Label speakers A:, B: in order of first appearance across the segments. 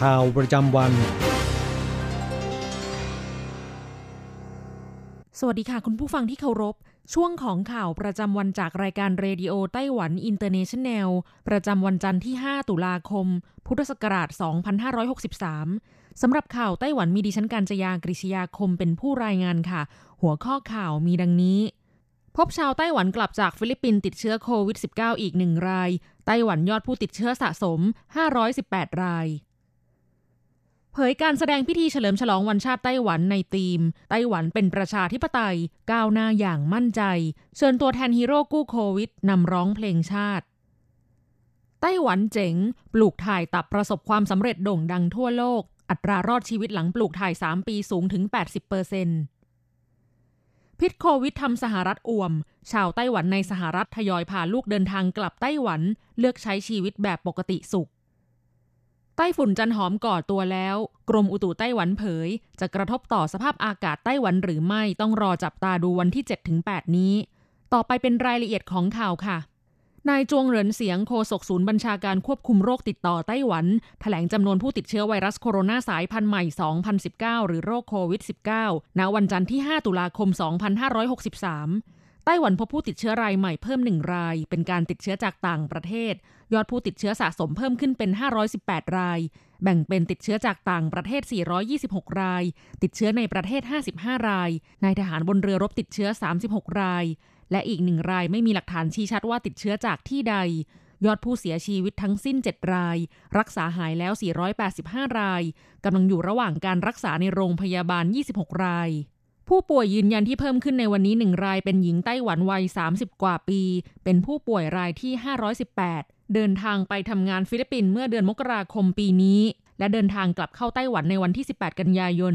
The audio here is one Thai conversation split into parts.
A: ข่าวประจำวัน
B: สวัสดีค่ะคุณผู้ฟังที่เคารพ ช่วงของข่าวประจำวันจากรายการเรดิโอไต้หวันอินเตอร์เนชันแนล ประจำวันจันทร์ที่ 5 ตุลาคม พุทธศักราช 2563 สำหรับข่าวไต้หวันมีดิฉันการจยากริชยาคมเป็นผู้รายงานค่ะ หัวข้อข่าวมีดังนี้ พบชาวไต้หวันกลับจากฟิลิปปินส์ติดเชื้อโควิด -19 อีกหนึ่งราย ไต้หวันยอดผู้ติดเชื้อสะสม 518 รายเผยการแสดงพิธีเฉลิมฉลองวันชาติไต้หวันในธีม ไต้หวันเป็นประชาธิปไตย ก้าวหน้าอย่างมั่นใจ เชิญตัวแทนฮีโร่กู้โควิดนำร้องเพลงชาติ ไต้หวันเจ๋ง ปลูกถ่ายตับประสบความสำเร็จโด่งดังทั่วโลก อัตรารอดชีวิตหลังปลูกถ่าย 3 ปีสูงถึง 80เปอร์เซ็นต์พิษโควิดทำสหรัฐอ่วม ชาวไต้หวันในสหรัฐทยอยพาลูกเดินทางกลับไต้หวัน เลือกใช้ชีวิตแบบปกติสุข ต้ฝุ่นจันหอมก่อตัวแล้ว กรมอุตุไต้หวันเผย จะกระทบต่อสภาพอากาศไต้หวันหรือไม่ต้องรอจับตาดูวันที่ 7-8 นี้ ต่อไปเป็นรายละเอียดของข่าวค่ะนายจวงเหรินเสียงโฆษกศูนย์บัญชาการควบคุมโรคติดต่อไต้หวันแถลงจำนวนผู้ติดเชื้อไวรัสโคโรนาสายพันธุ์ใหม่ 2019 หรือโรคโควิด -19 ณวันจันทร์ที่ 5 ตุลาคม 2563 ไต้หวันพบผู้ติดเชื้อรายใหม่เพิ่มหนึ่งราย เป็นการติดเชื้อจากต่างประเทศ ยอดผู้ติดเชื้อสะสมเพิ่มขึ้นเป็น 518 ราย แบ่งเป็นติดเชื้อจากต่างประเทศ 426 ราย ติดเชื้อในประเทศ 55 ราย นายทหารบนเรือรบติดเชื้อ 36 ราย และอีกหนึ่งรายไม่มีหลักฐานชี้ชัดว่าติดเชื้อจากที่ใด ยอดผู้เสียชีวิตทั้งสิ้น 7 ราย รักษาหายแล้ว 485 รายกำลังอยู่ระหว่างการรักษาในโรงพยาบาล 26 ราย ผู้ป่วยยืนยันที่เพิ่มขึ้นในวันนี้หนึ่งรายเป็นหญิงไต้หวันวัย 30 กว่าปี เป็นผู้ป่วยรายที่ 518 เดินทางไปทำงานฟิลิปปินส์เมื่อเดือนมกราคมปีนี้ และเดินทางกลับเข้าไต้หวันในวันที่ 18 กันยายน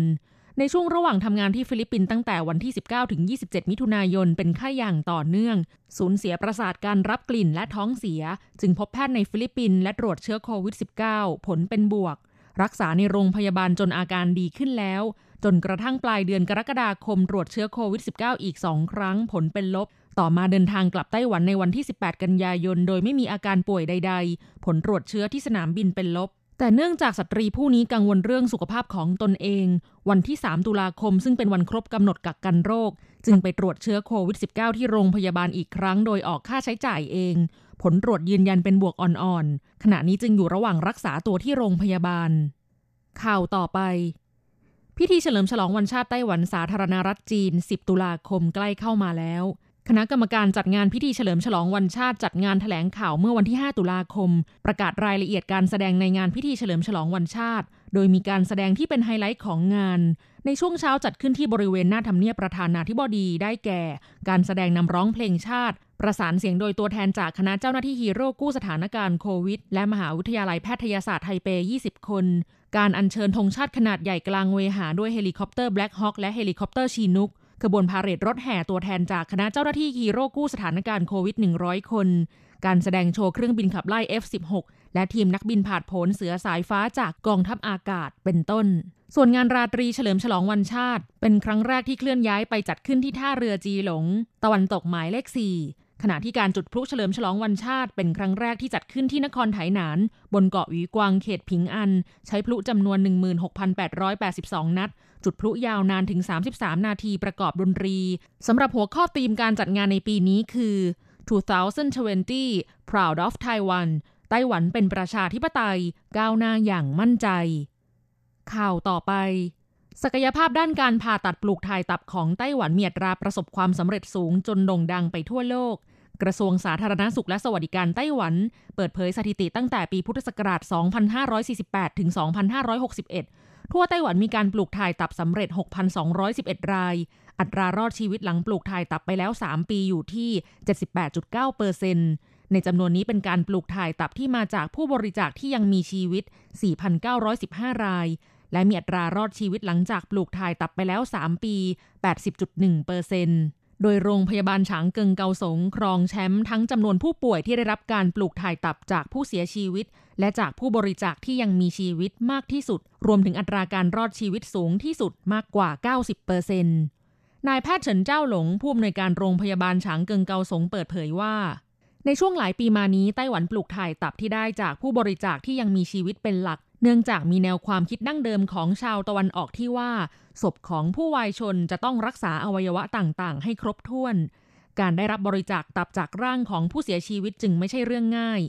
B: ในช่วงระหว่างทำงานที่ฟิลิปปินส์ตั้งแต่วันที่ 19 ถึง 27 มิถุนายน เป็นไข้อย่างต่อเนื่อง สูญเสียประสาทการรับกลิ่นและท้องเสีย จึงพบแพทย์ในฟิลิปปินส์และตรวจเชื้อโควิด -19 ผลเป็นบวก รักษาในโรงพยาบาลจนอาการดีขึ้นแล้ว จนกระทั่งปลายเดือนกรกฎาคมตรวจเชื้อโควิด -19 อีก 2 ครั้งผลเป็นลบ ต่อมาเดินทางกลับไต้หวันในวันที่ 18 กันยายน โดยไม่มีอาการป่วยใด ๆ ผลตรวจเชื้อที่สนามบินเป็นลบ แต่เนื่องจากสตรีผู้นี้กังวลเรื่องสุขภาพของตนเอง วันที่ 3 ตุลาคมซึ่งเป็นวันครบกำหนดกักกันโรค จึงไปตรวจเชื้อโควิด -19 ที่โรงพยาบาลอีกครั้ง โดยออกค่าใช้จ่ายเอง ผลตรวจยืนยันเป็นบวกอ่อนๆขณะนี้จึงอยู่ระหว่างรักษาตัวที่โรงพยาบาล ข่าวต่อไป พิธีเฉลิมฉลองวันชาติไต้หวันสาธารณรัฐจีน 10 ตุลาคมใกล้เข้ามาแล้ว คณะกรรมการจัดงานพิธีเฉลิมฉลองวันชาติจัดงานถแถลงข่าวเมื่อวันที่ 5 ตุลาคม ประกาศรายละเอียดการแสดงในงานพิธีเฉลิมฉลองวันชาติ โดยมีการแสดงที่เป็นไฮไลท์ของงาน ในช่วงเช้าจัดขึ้นที่บริเวณหน้าทำเนียบประธานาธิบดีได้แก่ การแสดงนำร้องเพลงชาติ ประสานเสียงโดยตัวแทนจากคณะเจ้าหน้าที่ฮีโร่กู้สถานการณ์โควิด และมหาวิทยาลัยแพทยศาสตร์ไทเป 20 คน การอัญเชิญธงชาติขนาดใหญ่กลางเวหาด้วยเฮลิคอปเตอร์แบล็กฮอคและเฮลิคอปเตอร์ชีนุกขบวนพาเหรดรถแห่ตัวแทนจากคณะเจ้าหน้าที่ฮีโร่กู้สถานการณ์โควิด 100 คน การแสดงโชว์เครื่องบินขับไล่ F-16 และทีมนักบินผาดโผนเสือสายฟ้าจากกองทัพอากาศเป็นต้น ส่วนงานราตรีเฉลิมฉลองวันชาติ เป็นครั้งแรกที่เคลื่อนย้ายไปจัดขึ้นที่ท่าเรือจีหลง ตะวันตกหมายเลข 4 ขณะที่การจุดพลุเฉลิมฉลองวันชาติเป็นครั้งแรกที่จัดขึ้นที่นครไถหนาน บนเกาะหวีกวางเขตผิงอัน ใช้พลุจำนวน 16,882 นัด จุดพลุยาวนานถึง 33 นาทีประกอบดนตรีสำหรับหัวข้อธีมการจัดงานในปีนี้คือ 2020 Proud of Taiwan ไต้หวันเป็นประชาธิปไตย ก้าวหน้าอย่างมั่นใจ ข่าวต่อไปศักยภาพด้านการผ่าตัดปลูกถ่ายตับของไต้หวันเมีอัตราประสบความสำเร็จสูงจนโด่งดังไปทั่วโลก กระทรวงสาธารณาสุขและสวัสดิการไต้หวัน เปิดเผยสถิติตั้งแต่ปีพุทธศักราช 2548 ถึง 2561 ทั่วไต้หวันมีการปลูกถ่ายตับสำเร็จ 6,211 ราย อัตรารอดชีวิตหลังปลูกถ่ายตับไปแล้ว 3 ปีอยู่ที่ 78.9เปอร์เซ็นต์ในจำนวนนี้เป็นการปลูกถ่ายตับที่มาจากผู้บริจาคที่ยังมีชีวิต 4,915 ราย และมีอัตรารอดชีวิตหลังจากปลูกถ่ายตับไปแล้ว 3 ปี 80.1เปอร์เซ็นต์ โดยโรงพยาบาลฉางเกิงเกาสงครองแชมป์ทั้งจำนวนผู้ป่วยที่ได้รับการปลูกถ่ายตับจากผู้เสียชีวิต และจากผู้บริจาคที่ยังมีชีวิตมากที่สุด รวมถึงอัตราการรอดชีวิตสูงที่สุดมากกว่า 90เปอร์เซ็นต์นายแพทย์เฉินเจ้าหลงผู้อำนวยการโรงพยาบาลฉางเกิงเกาสงเปิดเผยว่า ในช่วงหลายปีมานี้ไต้หวันปลูกถ่ายตับที่ได้จากผู้บริจาคที่ยังมีชีวิตเป็นหลัก เนื่องจากมีแนวความคิดดั้งเดิมของชาวตะวันออกที่ว่า ศพของผู้วายชนจะต้องรักษาอวัยวะต่างๆ ให้ครบถ้วน การได้รับบริจาคตับจากร่างของผู้เสียชีวิตจึงไม่ใช่เรื่องง่าย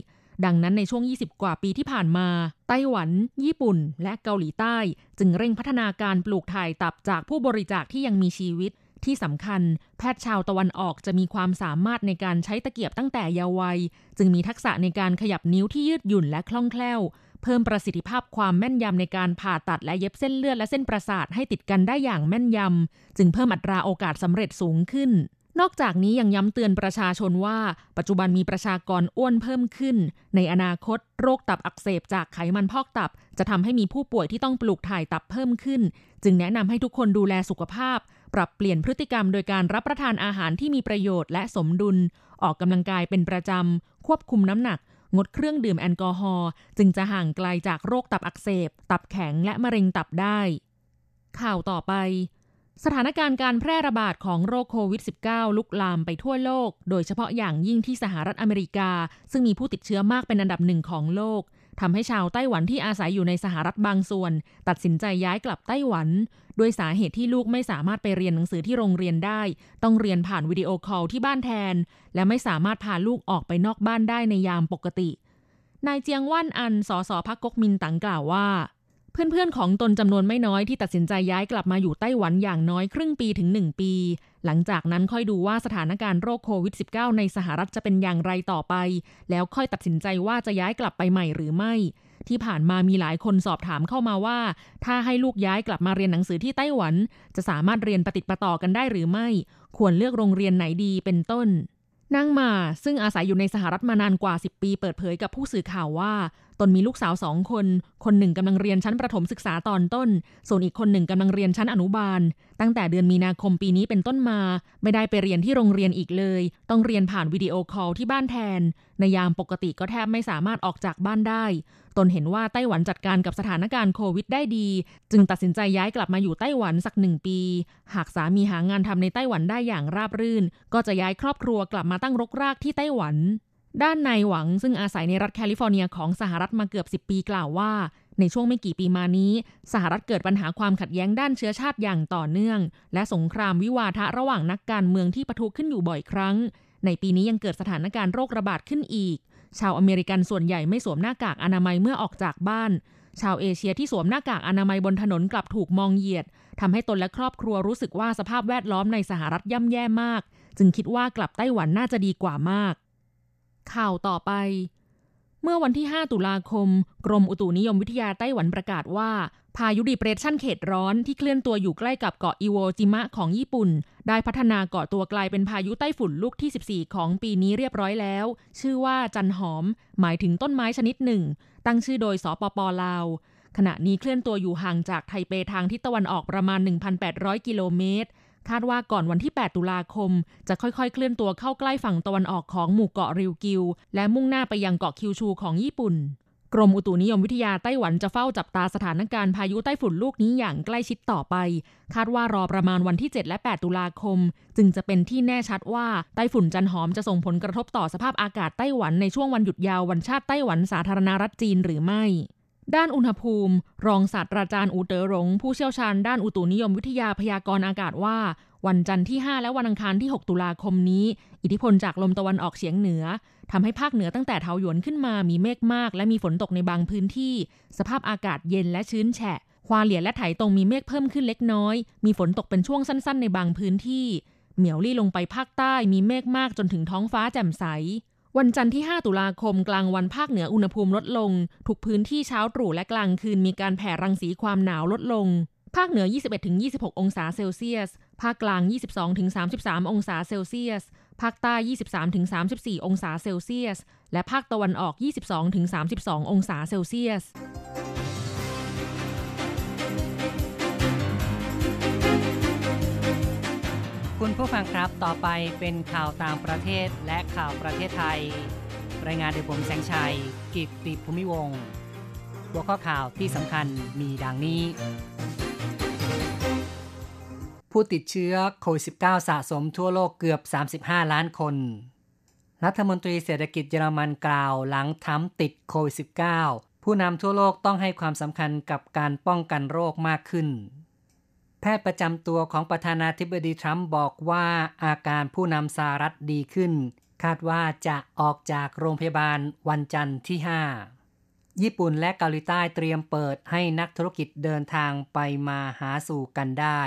B: ดังนั้นในช่วง 20 กว่าปีที่ผ่านมา ไต้หวัน ญี่ปุ่น และเกาหลีใต้ จึงเร่งพัฒนาการปลูกถ่ายตับจากผู้บริจาคที่ยังมีชีวิต ที่สำคัญ แพทย์ชาวตะวันออกจะมีความสามารถในการใช้ตะเกียบตั้งแต่เยาว์วัย จึงมีทักษะในการขยับนิ้วที่ยืดหยุ่นและคล่องแคล่ว เพิ่มประสิทธิภาพความแม่นยำในการผ่าตัดและเย็บเส้นเลือดและเส้นประสาทให้ติดกันได้อย่างแม่นยำ จึงเพิ่มอัตราโอกาสสำเร็จสูงขึ้น นอกจากนี้ยังย้ำเตือนประชาชนว่า ปัจจุบันมีประชากรอ้วนเพิ่มขึ้น ในอนาคต โรคตับอักเสบจากไขมันพอกตับ จะทำให้มีผู้ป่วยที่ต้องปลูกถ่ายตับเพิ่มขึ้น จึงแนะนำให้ทุกคนดูแลสุขภาพ ปรับเปลี่ยนพฤติกรรมโดยการรับประทานอาหารที่มีประโยชน์และสมดุล ออกกำลังกายเป็นประจำควบคุมน้ำหนัก งดเครื่องดื่มแอลกอฮอล์จึงจะห่างไกลจากโรคตับอักเสบ ตับแข็งและมะเร็งตับได้ ข่าวต่อไป สถานการณ์การแพร่ระบาดของโรคโควิด -19 ลุกลามไปทั่วโลก โดยเฉพาะอย่างยิ่งที่สหรัฐอเมริกา ซึ่งมีผู้ติดเชื้อมากเป็นอันดับหนึ่งของโลก ทำให้ชาวไต้หวันที่อาศัยอยู่ในสหรัฐบางส่วน ตัดสินใจย้ายกลับไต้หวัน ด้วยสาเหตุที่ลูกไม่สามารถไปเรียนหนังสือที่โรงเรียนได้ ต้องเรียนผ่านวิดีโอคอลที่บ้านแทน และไม่สามารถพาลูกออกไปนอกบ้านได้ในยามปกติ นายเจียงว่านอันสสพักก๊กมินตั๋งกล่าวว่า เพื่อนๆของตนจำนวนไม่น้อยที่ตัดสินใจย้ายกลับมาอยู่ไต้หวันอย่างน้อยครึ่งปีถึง1ปี หลังจากนั้นค่อยดูว่าสถานการณ์โรคโควิด -19 ในสหรัฐจะเป็นอย่างไรต่อไป แล้วค่อยตัดสินใจว่าจะย้ายกลับไปใหม่หรือไม่ ที่ผ่านมามีหลายคนสอบถามเข้ามาว่า ถ้าให้ลูกย้ายกลับมาเรียนหนังสือที่ไต้หวัน จะสามารถเรียนปฏิปต่อกันได้หรือไม่ ควรเลือกโรงเรียนไหนดีเป็นต้นนางมาซึ่งอาศัยอยู่ในสหรัฐมานานกว่า 10 ปีเปิดเผยกับผู้สื่อข่าวว่า ตนมีลูกสาวสองคน คนหนึ่งกำลังเรียนชั้นประถมศึกษาตอนต้น ส่วนอีกคนหนึ่งกำลังเรียนชั้นอนุบาล ตั้งแต่เดือนมีนาคมปีนี้เป็นต้นมา ไม่ได้ไปเรียนที่โรงเรียนอีกเลย ต้องเรียนผ่านวิดีโอคอลที่บ้านแทน ในยามปกติก็แทบไม่สามารถออกจากบ้านได้ ตนเห็นว่าไต้หวันจัดการกับสถานการณ์โควิดได้ดี จึงตัดสินใจย้ายกลับมาอยู่ไต้หวันสักหนึ่งปี หากสามีหางานทำในไต้หวันได้อย่างราบรื่น ก็จะย้ายครอบครัวกลับมาตั้งรกรากที่ไต้หวัน ด้านนายหวังซึ่งอาศัยในรัฐแคลิฟอร์เนียของสหรัฐมาเกือบ 10 ปีกล่าวว่า ในช่วงไม่กี่ปีมานี้ สหรัฐเกิดปัญหาความขัดแย้งด้านเชื้อชาติอย่างต่อเนื่อง และสงครามวิวาทะระหว่างนักการเมืองที่ปะทุขึ้นอยู่บ่อยครั้ง ในปีนี้ยังเกิดสถานการณ์โรคระบาดขึ้นอีก ชาวอเมริกันส่วนใหญ่ไม่สวมหน้ากากอนามัยเมื่อออกจากบ้าน ชาวเอเชียที่สวมหน้ากากอนามัยบนถนนกลับถูกมองเหยียดทำให้ตนและครอบครัวรู้สึกว่าสภาพแวดล้อมในสหรัฐย่ำแย่มาก จึงคิดว่ากลับไต้หวันน่าจะดีกว่ามาก ข่าวต่อไป เมื่อวันที่ 5 ตุลาคม กรมอุตุนิยมวิทยาไต้หวันประกาศว่า พายุดิเปรสชันเขตร้อนที่เคลื่อนตัวอยู่ใกล้กับเกาะอิโวจิมะของญี่ปุ่น ได้พัฒนาเกาะตัวกลายเป็นพายุไต้ฝุ่นลูกที่ 14 ของปีนี้เรียบร้อยแล้ว ชื่อว่าจันหอม หมายถึงต้นไม้ชนิดหนึ่ง ตั้งชื่อโดยสปปลาวขณะนี้เคลื่อนตัวอยู่ห่างจากไทเปทางทิศตะวันออกประมาณ 1,800 กิโลเมตร คาดว่าก่อนวันที่ 8 ตุลาคม จะค่อยๆ เคลื่อนตัวเข้าใกล้ฝั่งตะวันออกของหมู่เกาะริวกิว และมุ่งหน้าไปยังเกาะคิวชูของญี่ปุ่น กรมอุตุนิยมวิทยาไต้หวันจะเฝ้าจับตาสถานการณ์พายุไต้ฝุ่นลูกนี้อย่างใกล้ชิดต่อไป คาดว่ารอประมาณวันที่ 7 และ 8 ตุลาคม จึงจะเป็นที่แน่ชัดว่าไต้ฝุ่นจันหอมจะส่งผลกระทบต่อสภาพอากาศไต้หวันในช่วงวันหยุดยาววันชาติไต้หวันสาธารณรัฐจีนหรือไม่ ด้านอุณหภูมิ รองศาสตราจารย์อูเตอ๋อหลงผู้เชี่ยวชาญด้านอุตุนิยมวิทยาพยากรณ์อากาศว่า วันจันทร์ที่ 5 และวันอังคารที่ 6 ตุลาคมนี้ อิทธิพลจากลมตะวันออกเฉียงเหนือทำให้ภาคเหนือตั้งแต่เทาหยวนขึ้นมามีเมฆมาก และมีฝนตกในบางพื้นที่ สภาพอากาศเย็นและชื้นแฉะ ควาเหลียและไถตรงมีเมฆเพิ่มขึ้นเล็กน้อย มีฝนตกเป็นช่วงสั้น ๆ ในบางพื้นที่ เหมียวลี่ลงไปภาคใต้มีเมฆมากจนถึงท้องฟ้าแจ่มใส วันจันทร์ที่ 5 ตุลาคมกลางวันภาคเหนืออุณหภูมิลดลง ทุกพื้นที่เช้าตรู่และกลางคืนมีการแผ่รังสีความหนาวลดลง ภาคเหนือ 21-26 องศาเซลเซียส ภาคกลาง 22-33 องศาเซลเซียส ภาคใต้ 23-34 องศาเซลเซียส และภาคตะวันออก 22-32 องศาเซลเซียส
C: คุณผู้ฟังครับต่อไปเป็นข่าวต่างประเทศและข่าวประเทศไทย รายงานโดยผมแสงชัย กิตติภูมิวงหัวข้อข่าวที่สำคัญมีดังนี้ ผู้ติดเชื้อโควิด -19 สะสมทั่วโลกเกือบ 35 ล้านคน รัฐมนตรีเศรษฐกิจเยอรมันกล่าวหลังทำติดโควิด -19 ผู้นำทั่วโลกต้องให้ความสำคัญกับการป้องกันโรคมากขึ้น พทย์ประจำตัวของประธานาธิบดีทรัมป์บอกว่าอาการผู้นำสหรัฐดีขึ้น คาดว่าจะออกจากโรงพยาบาลวันจันทร์ที่ 5 ญี่ปุ่นและเกาหลีใต้เตรียมเปิดให้นักธุรกิจเดินทางไปมาหาสู่กันได้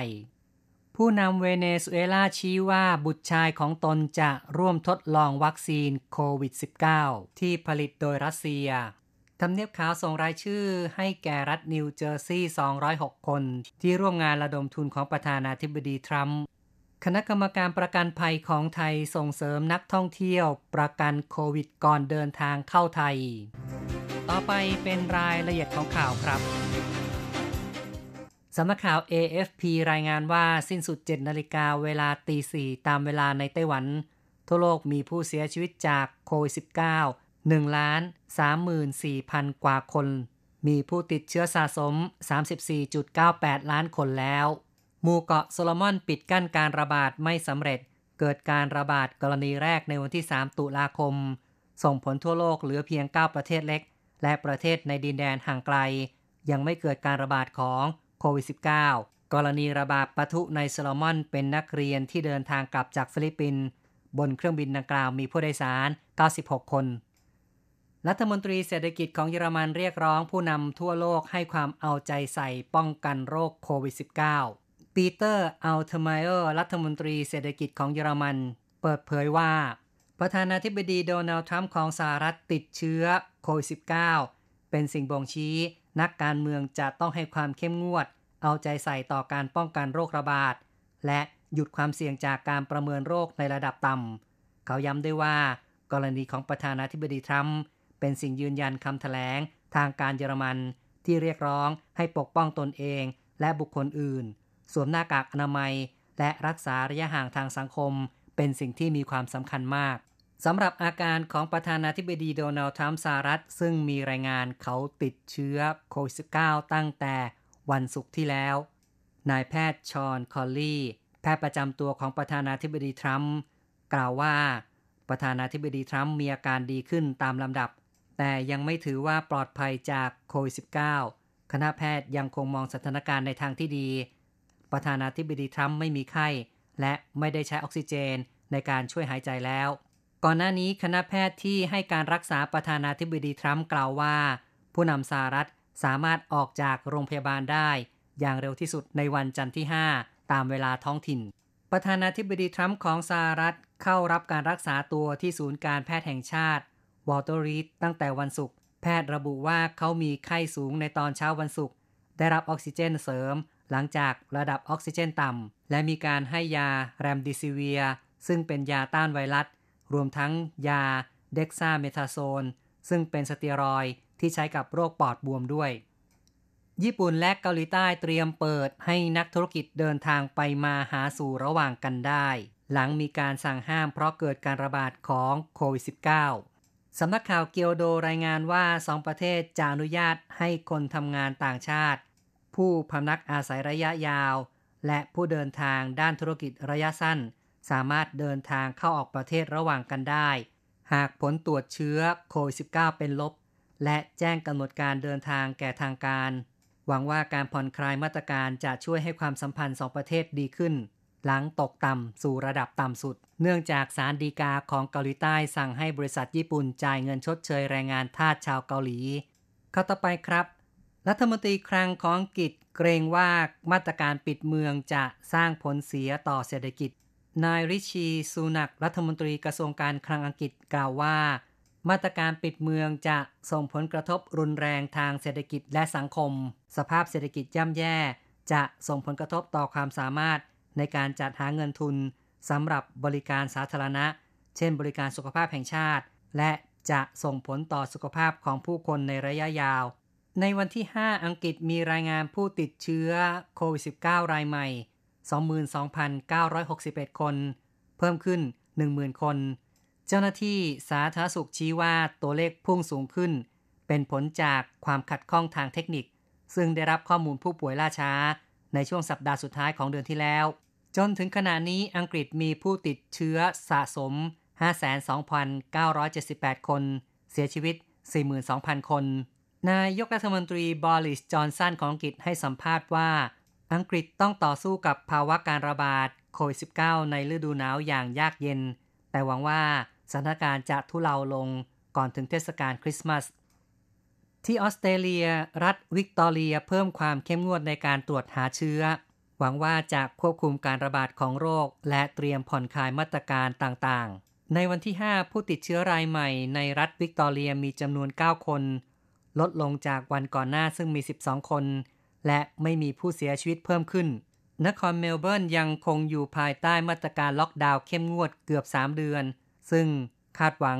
C: ผู้นำเวเนซุเอลาชี้ว่าบุตรชายของตนจะร่วมทดลองวัคซีนโควิด -19 ที่ผลิตโดยรัสเซีย ทำเนียบขาวส่งรายชื่อให้แก่รัฐนิวเจอร์ซีย์206 คน ที่ร่วมงานระดมทุนของประธานาธิบดีทรัมป์คณะกรรมการประกันภัยของไทยส่งเสริมนักท่องเที่ยว ประกันโควิดก่อนเดินทางเข้าไทย ต่อไปเป็นรายละเอียดของข่าวครับสำนักข่าว AFP รายงานว่าสิ้นสุด 7 นาฬิกาเวลาตี 4 ตามเวลาในไต้หวัน ทั่วโลกมีผู้เสียชีวิตจากโควิด -19 1ล้าน34,000 กว่าคน มีผู้ติดเชื้อสะสม 34.98 ล้านคนแล้ว หมู่เกาะโซโลมอนปิดกั้นการระบาดไม่สำเร็จ เกิดการระบาดกรณีแรกในวันที่ 3 ตุลาคม ส่งผลทั่วโลกเหลือเพียง 9 ประเทศเล็ก และประเทศในดินแดนห่างไกล ยังไม่เกิดการระบาดของโควิด -19 กรณีระบาดปะทุในโซโลมอนเป็นนักเรียนที่เดินทางกลับจากฟิลิปปินส์บนเครื่องบินดังกล่าวมีผู้โดยสาร 96 คน รัฐมนตรีเศรษฐกิจของเยอรมันเรียกร้องผู้นำทั่วโลกให้ความเอาใจใส่ป้องกันโรคโควิด -19 ปีเตอร์อัลเทอร์ไมเออร์รัฐมนตรีเศรษฐกิจของเยอรมัน เปิดเผยว่า ประธานาธิบดีโดนัลด์ทรัมป์ของสหรัฐติดเชื้อโควิด -19 เป็นสิ่งบ่งชี้ นักการเมืองจะต้องให้ความเข้มงวด เอาใจใส่ต่อการป้องกันโรคระบาด และหยุดความเสี่ยงจากการประเมินโรคในระดับต่ำเขาย้ำด้วยว่า กรณีของประธานาธิบดีทรัมป์ เป็นสิ่งยืนยันคำแถลงทางการเยอรมัน ที่เรียกร้องให้ปกป้องตนเองและบุคคลอื่น สวมหน้ากากอนามัย และรักษาระยะห่างทางสังคม เป็นสิ่งที่มีความสำคัญมากสำหรับอาการของประธานาธิบดีโดนัลด์ทรัมป์สหรัฐ ซึ่งมีรายงานเขาติดเชื้อโควิด -19 ตั้งแต่วันศุกร์ที่แล้ว นายแพทย์ชอนคอลลี่ แพทย์ประจำตัวของประธานาธิบดีทรัมป์กล่าวว่า ประธานาธิบดีทรัมป์มีอาการดีขึ้นตามลำดับ แต่ยังไม่ถือว่าปลอดภัยจากโควิด -19 คณะแพทย์ยังคงมองสถานการณ์ในทางที่ดี ประธานาธิบดีทรัมป์ไม่มีไข้ และไม่ได้ใช้ออกซิเจนในการช่วยหายใจแล้ว ก่อนหน้านี้คณะแพทย์ที่ให้การรักษาประธานาธิบดีทรัมป์กล่าวว่า ผู้นำสหรัฐสามารถออกจากโรงพยาบาลได้ อย่างเร็วที่สุดในวันจันทร์ที่ 5 ตามเวลาท้องถิ่น ประธานาธิบดีทรัมป์ของสหรัฐเข้ารับการรักษาตัวที่ศูนย์การแพทย์แห่งชาติ วอลเตอร์รีดตั้งแต่วันศุกร์แพทย์ระบุว่าเขามีไข้สูงในตอนเช้าวันศุกร์ได้รับออกซิเจนเสริม หลังจากระดับออกซิเจนต่ำ และมีการให้ยาเรมเดซิเวียร์ ซึ่งเป็นยาต้านไวรัส รวมทั้งยาเดกซาเมทาโซน ซึ่งเป็นสเตียรอยด์ที่ใช้กับโรคปอดบวมด้วย ญี่ปุ่นและเกาหลีใต้เตรียมเปิดให้นักธุรกิจเดินทางไปมาหาสู่ระหว่างกันได้ หลังมีการสั่งห้ามเพราะเกิดการระบาดของโควิด -19 สำนักข่าวเกียวโดรายงานว่าสองประเทศจะอนุญาตให้คนทำงานต่างชาติ ผู้พำนักอาศัยระยะยาว และผู้เดินทางด้านธุรกิจระยะสั้น สามารถเดินทางเข้าออกประเทศระหว่างกันได้ หากผลตรวจเชื้อโควิด -19 เป็นลบ และแจ้งกำหนดการเดินทางแก่ทางการ หวังว่าการผ่อนคลายมาตรการจะช่วยให้ความสัมพันธ์สองประเทศดีขึ้น หลังตกต่ำสู่ระดับต่ำสุด เนื่องจากสารดีกาของเกาหลีใต้สั่งให้บริษัทญี่ปุ่นจ่ายเงินชดเชยแรงงานทาสชาวเกาหลี เข้าต่อไปครับ รัฐมนตรีคลังของอังกฤษเกรงว่ามาตรการปิดเมืองจะสร้างผลเสียต่อเศรษฐกิจ นายริชีซูนักรัฐมนตรีกระทรวงการคลังอังกฤษกล่าวว่า มาตรการปิดเมืองจะส่งผลกระทบรุนแรงทางเศรษฐกิจและสังคม สภาพเศรษฐกิจย่ำแย่ จะส่งผลกระทบต่อความสามารถ ในการจัดหาเงินทุนสำหรับบริการสาธารณะ เช่น บริการสุขภาพแห่งชาติ และจะส่งผลต่อสุขภาพของผู้คนในระยะยาว ในวันที่ 5 อังกฤษมีรายงานผู้ติดเชื้อโควิด -19 รายใหม่ 22,961 คน เพิ่มขึ้น 10,000 คน เจ้าหน้าที่สาธารณสุขชี้ว่าตัวเลขพุ่งสูงขึ้น เป็นผลจากความขัดข้องทางเทคนิค ซึ่งได้รับข้อมูลผู้ป่วยล่าช้า ในช่วงสัปดาห์สุดท้ายของเดือนที่แล้ว จนถึงขณะนี้อังกฤษมีผู้ติดเชื้อสะสม 52,978 คน เสียชีวิต 42,000 คน นายกรัฐมนตรีบอริส จอนสันของอังกฤษให้สัมภาษณ์ว่า อังกฤษต้องต่อสู้กับภาวะการระบาดโควิด -19 ในฤดูหนาวอย่างยากเย็น แต่หวังว่าสถานการณ์จะทุเลาลงก่อนถึงเทศกาลคริสต์มาสที่ออสเตรเลีย รัฐวิกตอเรียเพิ่มความเข้มงวดในการตรวจหาเชื้อ หวังว่าจะควบคุมการระบาดของโรค และเตรียมผ่อนคลายมาตรการต่างๆ ในวันที่ 5 ผู้ติดเชื้อรายใหม่ในรัฐวิกตอเรียมีจำนวน 9 คน ลดลงจากวันก่อนหน้าซึ่งมี 12 คน และไม่มีผู้เสียชีวิตเพิ่มขึ้น นครเมลเบิร์นยังคงอยู่ภายใต้มาตรการล็อกดาวน์เข้มงวดเกือบ 3 เดือน ซึ่งคาดหวัง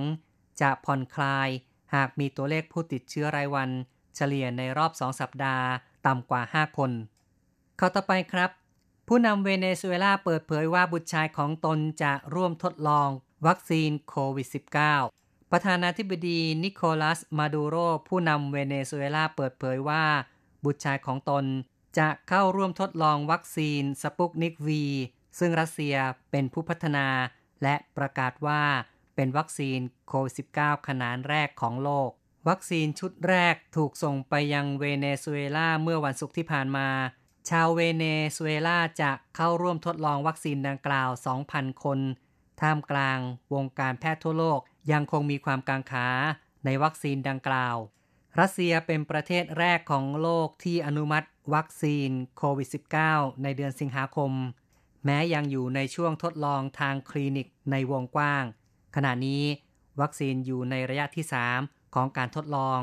C: จะผ่อนคลาย หากมีตัวเลขผู้ติดเชื้อรายวัน เฉลี่ยในรอบ 2 สัปดาห์ ต่ำกว่า 5 คน ข้าต่อไปครับ ผู้นำเวเนซุเอลาเปิดเผยว่าบุตรชายของตนจะร่วมทดลองวัคซีนโควิด -19 ประธานาธิบดีนิโคลัส มาดูโร ผู้นำเวเนซุเอลาเปิดเผยว่า บุตรชายของตนจะเข้าร่วมทดลองวัคซีนสปุตนิกวี ซึ่งรัสเซียเป็นผู้พัฒนา และประกาศว่าเป็นวัคซีนโควิด -19 ขนานแรกของโลก วัคซีนชุดแรกถูกส่งไปยังเวเนซุเอลาเมื่อวันศุกร์ที่ผ่านมา ชาวเวเนซุเอลาจะเข้าร่วมทดลองวัคซีนดังกล่าว 2,000 คน ท่ามกลางวงการแพทย์ทั่วโลกยังคงมีความกังขาในวัคซีนดังกล่าว รัสเซียเป็นประเทศแรกของโลกที่อนุมัติวัคซีนโควิด -19 ในเดือนสิงหาคม แม้ยังอยู่ในช่วงทดลองทางคลินิกในวงกว้าง ขณะนี้ วัคซีนอยู่ในระยะที่ 3 ของการทดลอง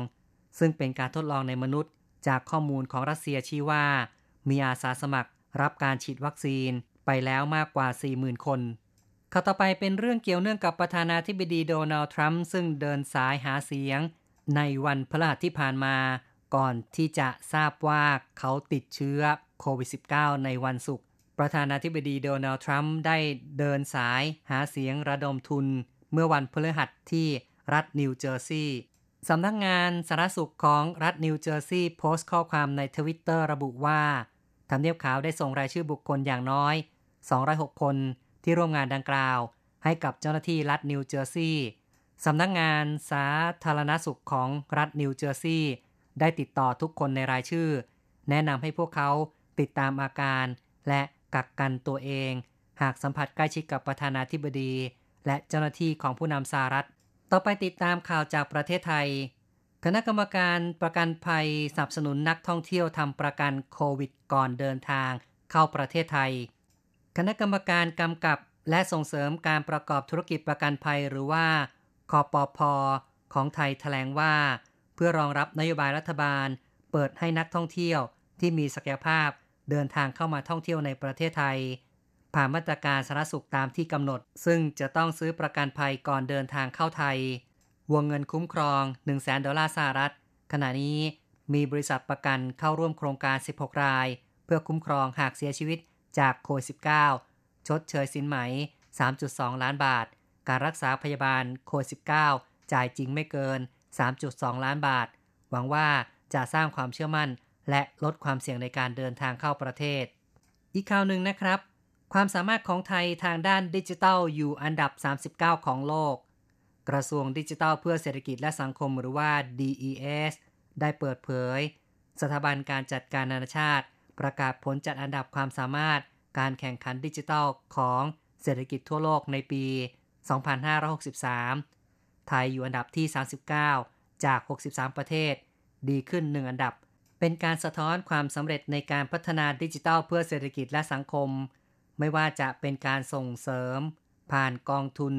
C: ซึ่งเป็นการทดลองในมนุษย์ จากข้อมูลของรัสเซียชี้ว่า มีอาสาสมัคร รับการฉีดวัคซีนไปแล้วมากกว่า 40,000 คนข่าวต่อไปเป็นเรื่องเกี่ยวเนื่องกับประธานาธิบดีโดนัลด์ทรัมป์ซึ่งเดินสายหาเสียง ในวันพฤหัสที่ผ่านมา ก่อนที่จะทราบว่าเขาติดเชื้อโควิด -19 ในวันศุกร์ประธานาธิบดีโดนัลด์ทรัมป์ได้เดินสายหาเสียงระดมทุน เมื่อวันพฤหัสที่รัฐนิวเจอร์ซีย์สำนักงงานสารสุขของรัฐนิวเจอร์ซีย์โพสต์ข้อความในทวิตเตอร์ระบุว่า ทำเนียบขาวได้ส่งรายชื่อบุคคลอย่างน้อย 206 คนที่ร่วมงานดังกล่าว ให้กับเจ้าหน้าที่รัฐนิวเจอร์ซีย์สำนักงงานสาธารณสุขของรัฐนิวเจอร์ซีย์ได้ติดต่อทุกคนในรายชื่อ แนะนำให้พวกเขาติดตามอาการ และกักกันตัวเอง หากสัมผัสใกล้ชิดกับประธานาธิบดี และเจ้าหน้าที่ของผู้นำสหรัฐ ต่อไปติดตามข่าวจากประเทศไทย คณะกรรมการประกันภัยสนับสนุนนักท่องเที่ยวทำประกันโควิดก่อนเดินทางเข้าประเทศไทย คณะกรรมการกำกับและส่งเสริมการประกอบธุรกิจประกันภัยหรือว่าคอปอพอของไทยแถลงว่า เพื่อรองรับนโยบายรัฐบาล เปิดให้นักท่องเที่ยวที่มีศักยภาพเดินทางเข้ามาท่องเที่ยวในประเทศไทย ผ่านมาตรการสารสุขตามที่กำหนด ซึ่งจะต้องซื้อประกันภัยก่อนเดินทางเข้าไทย วงเงินคุ้มครอง1 0 0 0 0แดอลลาร์สหรัฐ ขณะนี้มีบริษัทประกันเข้าร่วมโครงการ 16 ราย เพื่อคุ้มครองหากเสียชีวิตจากโควิด -19 ชดเชยสินไหม 3.2 ล้านบาท การรักษาพยาบาลโควิด -19 จ่ายจริงไม่เกิน 3.2 ล้านบาท หวังว่าจะสร้างความเชื่อมั่น และลดความเสี่ยงในการเดินทางเข้าประเทศ อีกข่าวหนึ่งนะครับ ความสามารถของไทยทางด้านดิจิทัลอยู่อันดับ 39 ของโลก กระทรวงดิจิทัลเพื่อเศรษฐกิจและสังคมหรือว่า DES ได้เปิดเผย สถาบันการจัดการนานาชาติ ประกาศผลจัดอันดับความสามารถ การแข่งขันดิจิทัลของเศรษฐกิจทั่วโลกในปี 2563 ไทยอยู่อันดับที่ 39 จาก 63 ประเทศ ดีขึ้น 1 อันดับ เป็นการสะท้อนความสำเร็จในการพัฒนาดิจิทัลเพื่อเศรษฐกิจและสังคม ไม่ว่าจะเป็นการส่งเสริม ผ่านกองทุน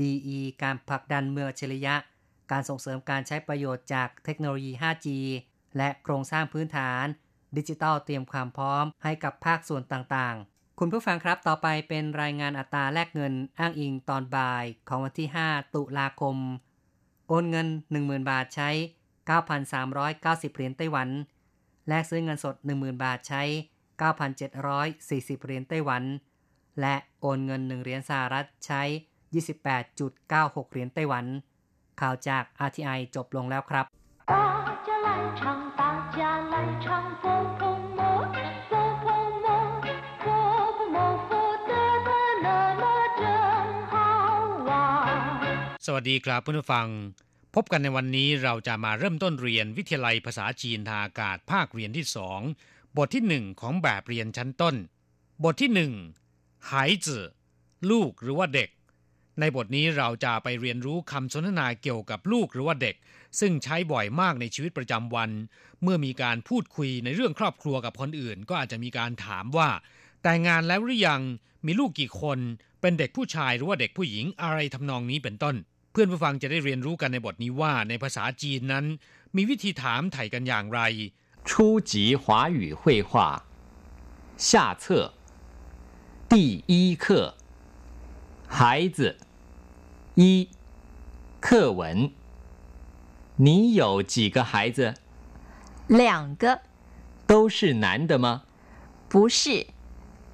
C: DE การผลักดันเมืองเฉริยะ การส่งเสริมการใช้ประโยชน์จากเทคโนโลยี 5G และโครงสร้างพื้นฐาน ดิจิทัลเตรียมความพร้อมให้กับภาคส่วนต่างๆ คุณผู้ฟังครับต่อไปเป็นรายงานอัตราแลกเงินอ้างอิงตอนบ่ายของวันที่ 5 ตุลาคม โอนเงิน 10,000 บาทใช้ 9,390 เหรียญไต้หวัน แลกซื้อเงินสด 10,000 บาทใช้ 9,740 เหรียญไต้หวัน และโอนเงิน 1 เหรียญสหรัฐใช้ 28.96 เหรียญไต้หวัน ข่าวจาก RTI จบลงแล้วครับ
D: สวัสดีครับเพื่อนผู้ฟัง พบกันในวันนี้เราจะมาเริ่มต้นเรียนวิทยาลัยภาษาจีนทางอากาศภาคเรียนที่สองบทที่หนึ่งของแบบเรียนชั้นต้น บทที่หนึ่งหายจื่อลูกหรือว่าเด็ก ในบทนี้เราจะไปเรียนรู้คำสนทนาเกี่ยวกับลูกหรือว่าเด็ก ซึ่งใช้บ่อยมากในชีวิตประจำวัน เมื่อมีการพูดคุยในเรื่องครอบครัวกับคนอื่น ก็อาจจะมีการถามว่า แต่งงานแล้วหรือยังมีลูกกี่คน เป็นเด็กผู้ชายหรือว่าเด็กผู้หญิงอะไรทำนองนี้เป็นต้นเพื่อนผู้ฟังจะได้เรียนรู้กันในบทนี้ว่าในภาษาจีนนั้น มีวิธีถามไถ่กันอย่างไร
E: 初级华语绘画下册第一课 孩子一课文你有几个孩子
F: 两个
E: 都是男的吗
F: 不是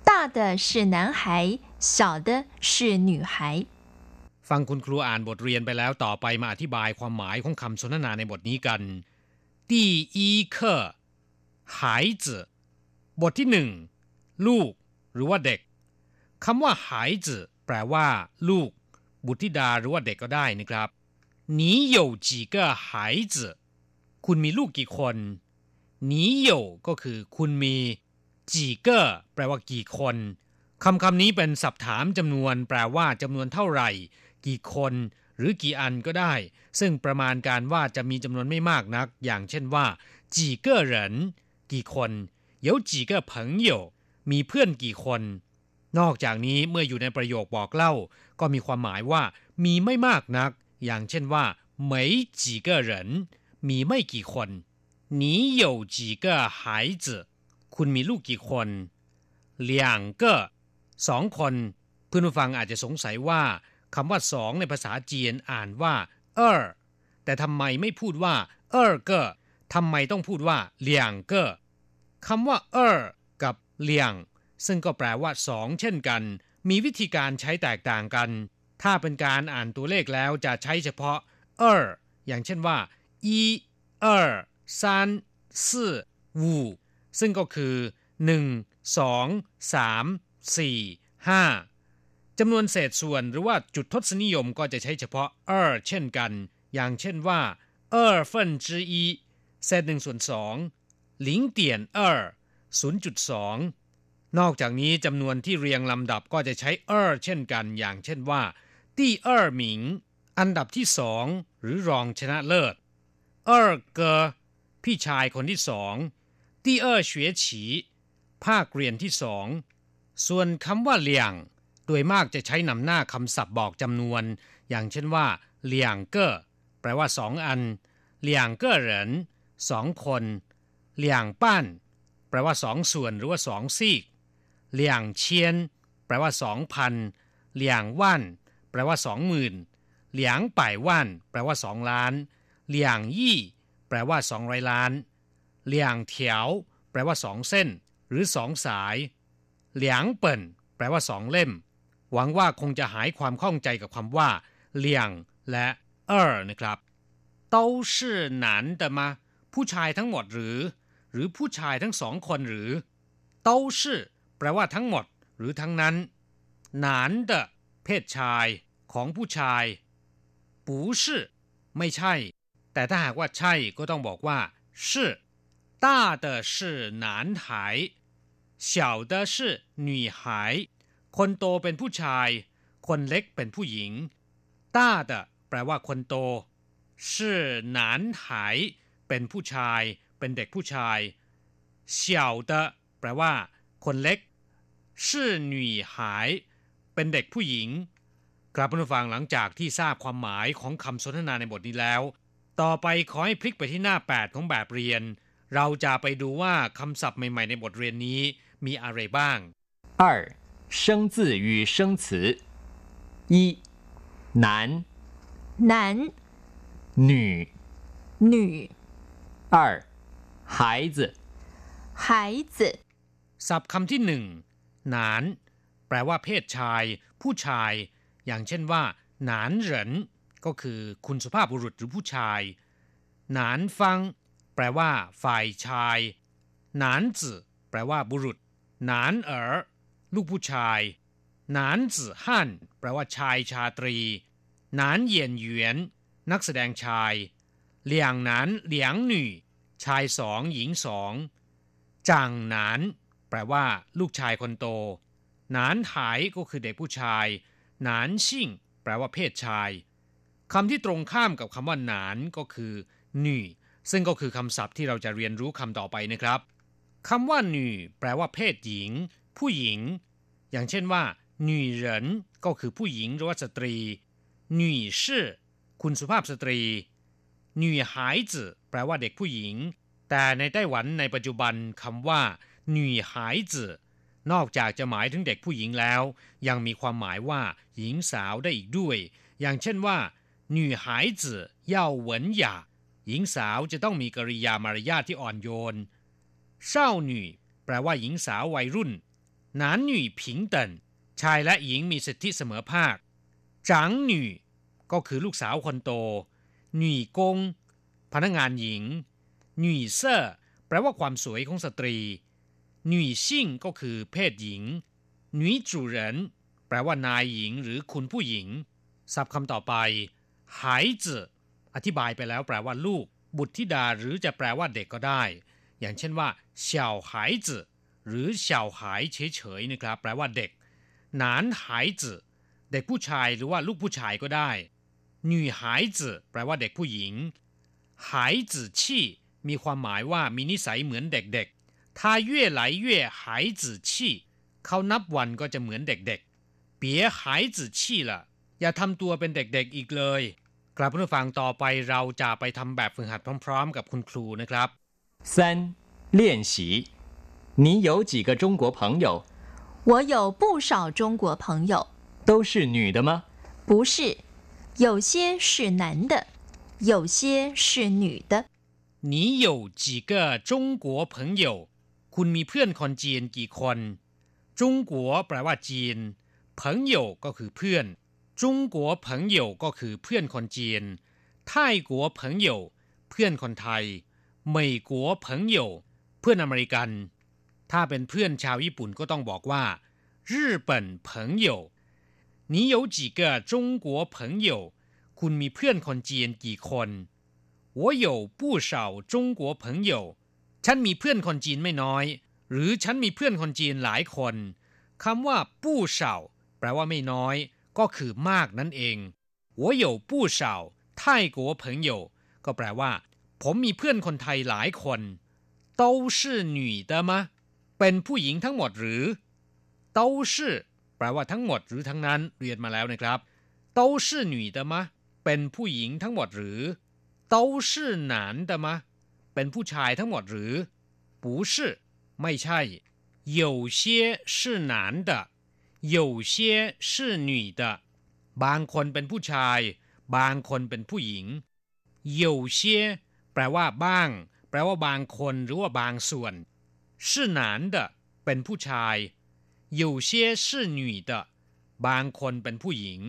F: 大的是男孩小的是女孩
D: ฟังคุณครูอ่านบทเรียนไปแล้วต่อไปมาอธิบายความหมายของคำสนทนาในบทนี้กัน第一课孩子บทที่หนึ่งลูก หรือว่าเด็กคำว่า孩子 แปลว่า ลูก บุตรธิดาหรือว่าเด็กก็ได้นะครับ你有几个孩子คุณมีลูกกี่คน你有ก็คือ คุณมี几个แปลว่ากี่คนคำคำนี้เป็นศัพท์ถามจำนวน แปลว่าจำนวนเท่าไหร่กี่คนหรือกี่อันก็ได้ ซึ่งประมาณการว่าจะมีจำนวนไม่มากนัก อย่างเช่นว่ากี่เก้เหรินกี่คน有几个朋友มีเพื่อนกี่คน นอกจากนี้เมื่ออยู่ในประโยคบอกเล่า ก็มีความหมายว่า มีไม่มากนัก อย่างเช่นว่า没几个人มีไม่กี่คน你有几个孩子คุณมีลูกกี่คน两个สองคนเพื่อนผู้ฟังอาจจะสงสัยว่าคำว่าสองในภาษาจีนอ่านว่าเออแต่ทำไมไม่พูดว่าเออเกอทำไมต้องพูดว่าเลียงเกอคำว่าเออกับเลียง ซึ่งก็แปลว่าสองเช่นกัน มีวิธีการใช้แตกต่างกัน ถ้าเป็นการอ่านตัวเลขแล้วจะใช้เฉพาะเอออย่างเช่นว่าอีเออซันสี่วูซึ่งก็คือหนึ่งสองสามสี่ห้าจำนวนเศษส่วนหรือว่าจุดทศนิยมก็จะใช้เฉพาะเออเช่นกัน อย่างเช่นว่าเออเฟินจือีเศษหนึ่งส่วนสองหลิงเตียนเออศูนย์จุดสอง นอกจากนี้จำนวนที่เรียงลำดับก็จะใช้เออเช่นกันอย่างเช่นว่า ตี้เออหมิง อันดับที่สองหรือรองชนะเลิศ เออเกอพี่ชายคนที่สองตี้เออเฉวียฉี ภาคเรียนที่สอง ส่วนคำว่าเลียง โดยมากจะใช้นำหน้าคำศัพท์บอกจำนวน อย่างเช่นว่าเลียงเก้อแปลว่าสองอันเลียงเก้อเหรินสองคนเลียงป้านแปลว่าสองส่วนหรือว่าสองซีก เหลียงเชียนแปลว่าสองพันเหลียงว่านแปลว่าสองหมื่นเหลียงป่ายว่านแปลว่าสองล้านเหลียงยี่แปลว่าสองร้อยล้านเหลียงเถียวแปลว่าสองเส้น หรือสองสายเหลียงเปิ่นแปลว่าสองเล่มหวังว่าคงจะหายความข้องใจกับคำว่าเลี่ยงและเออนะครับ都是男的吗ผู้ชายทั้งหมดหรือ หรือผู้ชายทั้งสองคนหรือ都是 แปลว่าทั้งหมด หรือทั้งนั้นหนาน的เพศชาย ของผู้ชาย不是ไม่ใช่ แต่ถ้าหากว่าใช่ก็ต้องบอกว่า是大的是男孩小的是女孩คนโตเป็นผู้ชาย คนเล็กเป็นผู้หญิงต้า的แปลว่าคนโต是男孩เป็นผู้ชาย เป็นเด็กผู้ชาย小的แปลว่า คนเล็ก是女孩เป็นเด็กผู้หญิงครับผู้ฟังหลังจากที่ทราบความหมายของคำสนทนาในบทนี้แล้ว ต่อไปขอให้พลิกไปที่หน้า 8 ของแบบเรียน เราจะไปดูว่าคำศัพท์ใหม่ๆในบทเรียนนี้มีอะไรบ้าง
E: 二生字与生词一男
F: 男
E: 女
F: 女
E: 二孩子
F: 孩子
D: ศัพท์คำที่หนึ่งหนาน แปลว่าเพศชาย ผู้ชาย อย่างเช่นว่า หนานเหรินก็คือคุณสุภาพบุรุษหรือผู้ชาย หนานฟัง แปลว่า ฝ่ายชาย หนานจื่อแปลว่าบุรุษ หนานเอ๋อลูกผู้ชาย หนานจื่อฮั่นแปลว่าชายชาตรี หนานเหยียนเหวียน นักแสดงชายเหลียงหนานเหลียงหน่ชายสองหญิงสองจางหนาน แปลว่า ลูกชายคนโต หนานหายก็คือเด็กผู้ชาย หนานชิ่ง แปลว่าเพศชายคำที่ตรงข้ามกับคำว่าหนานก็คือหน่ซึ่งก็คือคำศัพท์ที่เราจะเรียนรู้คำต่อไปนะครับคำว่าหน่แปลว่าเพศหญิง ผู้หญิง อย่างเช่นว่าหน่เหรินก็คือผู้หญิงหรือว่าสตรีหน่ชื่อคุณสุภาพสตรีหนี่หายจื่อแปลว่าเด็กผู้หญิง แต่ในไต้หวันในปัจจุบันคำว่า หนุ่ยหายจื่อนอกจากจะหมายถึงเด็กผู้หญิงแล้ว ยังมีความหมายว่าหญิงสาวได้อีกด้วย อย่างเช่นว่าหนุ่ยหายจื่อย่าเหวินหยาหญิงสาวจะต้องมีกริยามารยาทที่อ่อนโยนเศร้าหนุ่ยแปลว่าหญิงสาววัยรุ่นนานหนุ่ยผิงเตินชายและหญิงมีสิทธิเสมอภาคจางหนุ่ยก็คือลูกสาวคนโตหนุ่ยกงพนักงานหญิงหนุ่ยเซ่อแปลว่าความสวยของสตรี หน่ซิ่งก็คือเพศหญิงหน่จูเหรินแปลว่านายหญิงหรือคุณผู้หญิงศัพท์คำต่อไปหายจือธิบายไปแล้วแปลว่าลูก บุตรธิดาหรือจะแปลว่าเด็กก็ได้ อย่างเช่นว่าเฉาหายจือหรือเฉาหายเฉยๆนะครับ แปลว่าเด็กหนานหายจือเด็กผู้ชายหรือว่าลูกผู้ชายก็ได้หน่หายจือแปลว่าเด็กผู้หญิงหายจือชี่มีความหมายว่ามีนิสัยเหมือนเด็ก 他越来越孩子气เขานับวันก็จะเหมือนเด็กๆ别孩子气了อย่าทำตัวเป็นเด็กๆอีกเลยกลับมาฟังต่อไปเราจะไปทำแบบฝึกหัดพร้อมๆกับคุณครูนะครับ
E: 三练习你有几个中国朋友
F: 我有不少中国朋友
E: 都是女的吗
F: 不是有些是男的有些是女的
D: 你有几个中国朋友 คุณมีเพื่อนคนจีนกี่คนจงกัวแปลว่าจีน朋友ก็คือเพื่อนจงกัวเผิงเหยวก็คือเพื่อนคนจีนไทยกัวเผิงเหยวเพื่อนคนไทยเมยกัวเผิงเหยวเพื่อนอเมริกัน ถ้าเป็นเพื่อนชาวญี่ปุ่นก็ต้องบอกว่า日本朋友你有几个中国朋友คุณมีเพื่อนคนจีนกี่คน我有不少中国朋友 ฉันมีเพื่อนคนจีนไม่น้อย หรือฉันมีเพื่อนคนจีนหลายคนคำว่าผู้เฉาแปลว่าไม่น้อยก็คือมากนั่นเอง我有不少泰国朋友ก็แปลว่า ผมมีเพื่อนคนไทยหลายคน都是女的吗เป็นผู้หญิงทั้งหมดหรือ都是แปลว่าทั้งหมดหรือทั้งนั้นเรียนมาแล้วนะครับ都是女的吗เป็นผู้หญิงทั้งหมดหรือ都是男的吗 เป็นผู้ชายทั้งหมดหรือ不是ไม่ใช่有些是男的有些是女的บางคนเป็นผู้ชาย บางคนเป็นผู้หญิง有些แปลว่าบ้าง แปลว่าบางคนหรือว่าบางส่วน是男的เป็นผู้ชาย有些是女的บางคนเป็นผู้หญิง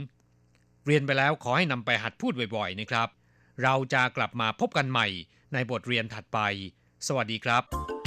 D: เรียนไปแล้วขอให้นำไปหัดพูดบ่อยๆนะครับ เราจะกลับมาพบกันใหม่ ในบทเรียนถัดไป สวัสดีครับ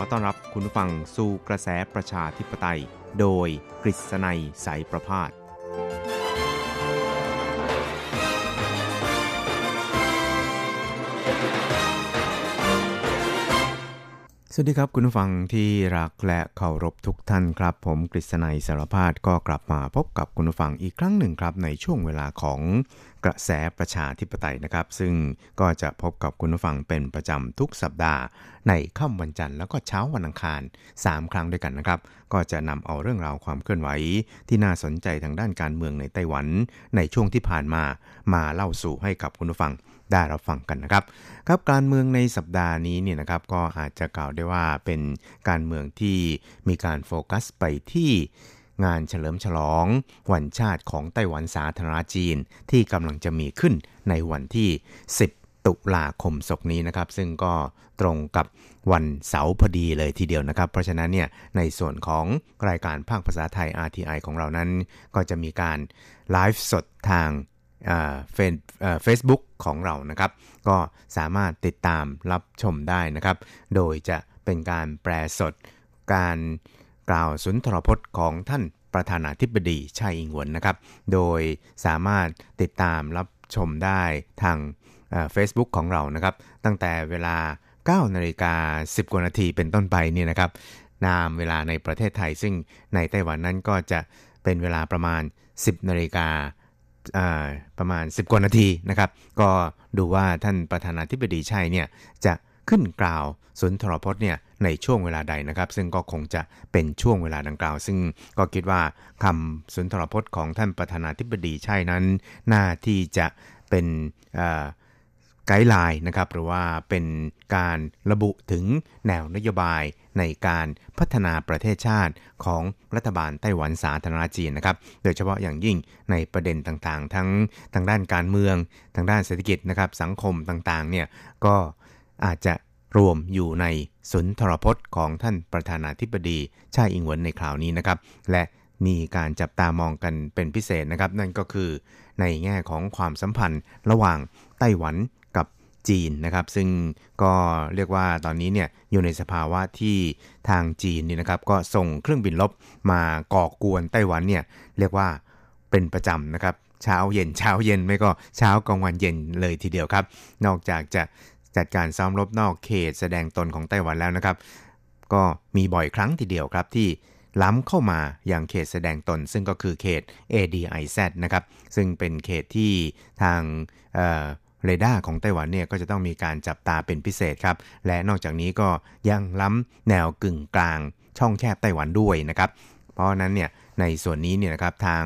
G: อต้อนรับคุณผู้ฟังสู่กระแสประชาธิปไตย โดยกฤษณัยสายประพาส วัสดีครับคุณผู้ฟังที่รักและเคารพทุกท่านครับ ผมกฤษณัยสารพาดก็กลับมาพบกับคุณผู้ฟังอีกครั้งหนึ่งครับ ในช่วงเวลาของกระแสประชาธิปไตยนะครับ ซึ่งก็จะพบกับคุณผู้ฟังเป็นประจำทุกสัปดาห์ ในค่ำวันจันทร์แล้วก็เช้าวันอังคาร 3 ครั้งด้วยกันนะครับ ก็จะนำเอาเรื่องราวความเคลื่อนไหว ที่น่าสนใจทางด้านการเมืองในไต้หวัน ในช่วงที่ผ่านมามาเล่าสู่ให้กับคุณผู้ฟัง ได้รับฟังกันนะครับ ครับการเมืองในสัปดาห์นี้เนี่ยนะครับก็อาจจะกล่าวได้ว่าเป็นการเมืองที่มีการโฟกัสไปที่งานเฉลิมฉลอง วันชาติของไต้หวันสาธารณจีนที่กำลังจะมีขึ้นในวันที่ 10 ตุลาคมศกนี้นะครับ ซึ่งก็ตรงกับวันเสาร์พอดีเลยทีเดียวนะครับ เพราะฉะนั้นเนี่ยในส่วนของรายการภาคภาษาไทย RTI ของเรานั้น ก็จะมีการไลฟ์สดทางเฟซบุ๊ก ของเรานะครับ ก็สามารถติดตามรับชมได้นะครับ โดยจะเป็นการแปลสด การกล่าวสุนทรพจน์ของท่านประธานาธิบดีชัยอิงหวนนะครับ โดยสามารถติดตามรับชมได้ทางเฟซบุ๊กของเรานะครับ ตั้งแต่เวลา 9 นาฬิกา 10 กว่านาทีเป็นต้นไปนี่นะครับ นามเวลาในประเทศไทย ซึ่งในไต้หวันนั้นก็จะเป็นเวลาประมาณ 10 นาฬิกา ประมาณ 10 กว่านาทีนะครับ ก็ดูว่าท่านประธานาธิบดีชัยเนี่ยจะขึ้นกล่าวสุนทรพจน์เนี่ยในช่วงเวลาใดนะครับ ซึ่งก็คงจะเป็นช่วงเวลาดังกล่าว ซึ่งก็คิดว่าคำสุนทรพจน์ของท่านประธานาธิบดีชัยนั้นน่าที่จะเป็น ไกด์ไลน์นะครับหรือว่าเป็นการระบุถึงแนวนโยบายในการพัฒนาประเทศชาติของรัฐบาลไต้หวันสาธารณจีนนะครับ โดยเฉพาะอย่างยิ่งในประเด็นต่างๆ ทั้งทางด้านการเมือง ทางด้านเศรษฐกิจนะครับ สังคมต่างๆ เนี่ยก็อาจจะรวมอยู่ในสุนทรพจน์ของท่านประธานาธิบดีชาอิงหวนในคราวนี้นะครับ และมีการจับตามองกันเป็นพิเศษนะครับ นั่นก็คือในแง่ของความสัมพันธ์ระหว่างไต้หวัน จีนนะครับ ซึ่งก็เรียกว่าตอนนี้เนี่ยอยู่ในสภาวะที่ทางจีนนี่นะครับก็ส่งเครื่องบินลบมาก่อกวนไต้หวันเนี่ยเรียกว่าเป็นประจำนะครับเช้าเย็นเช้าเย็นไม่ก็เช้ากลางวันเย็นเลยทีเดียวครับ นอกจากจะจัดการซ้อมรบนอกเขตแสดงตนของไต้หวันแล้วนะครับ ก็มีบ่อยครั้งทีเดียวครับที่ล้ำเข้ามาอย่างเขตแสดงตน ซึ่งก็คือเขต ADIZ นะครับ ซึ่งเป็นเขตที่ทาง เรดาร์ของไต้หวันเนี่ยก็จะต้องมีการจับตาเป็นพิเศษครับ และนอกจากนี้ก็ยังล้ำแนวกึ่งกลางช่องแคบไต้หวันด้วยนะครับ เพราะนั้นเนี่ยในส่วนนี้เนี่ยนะครับทาง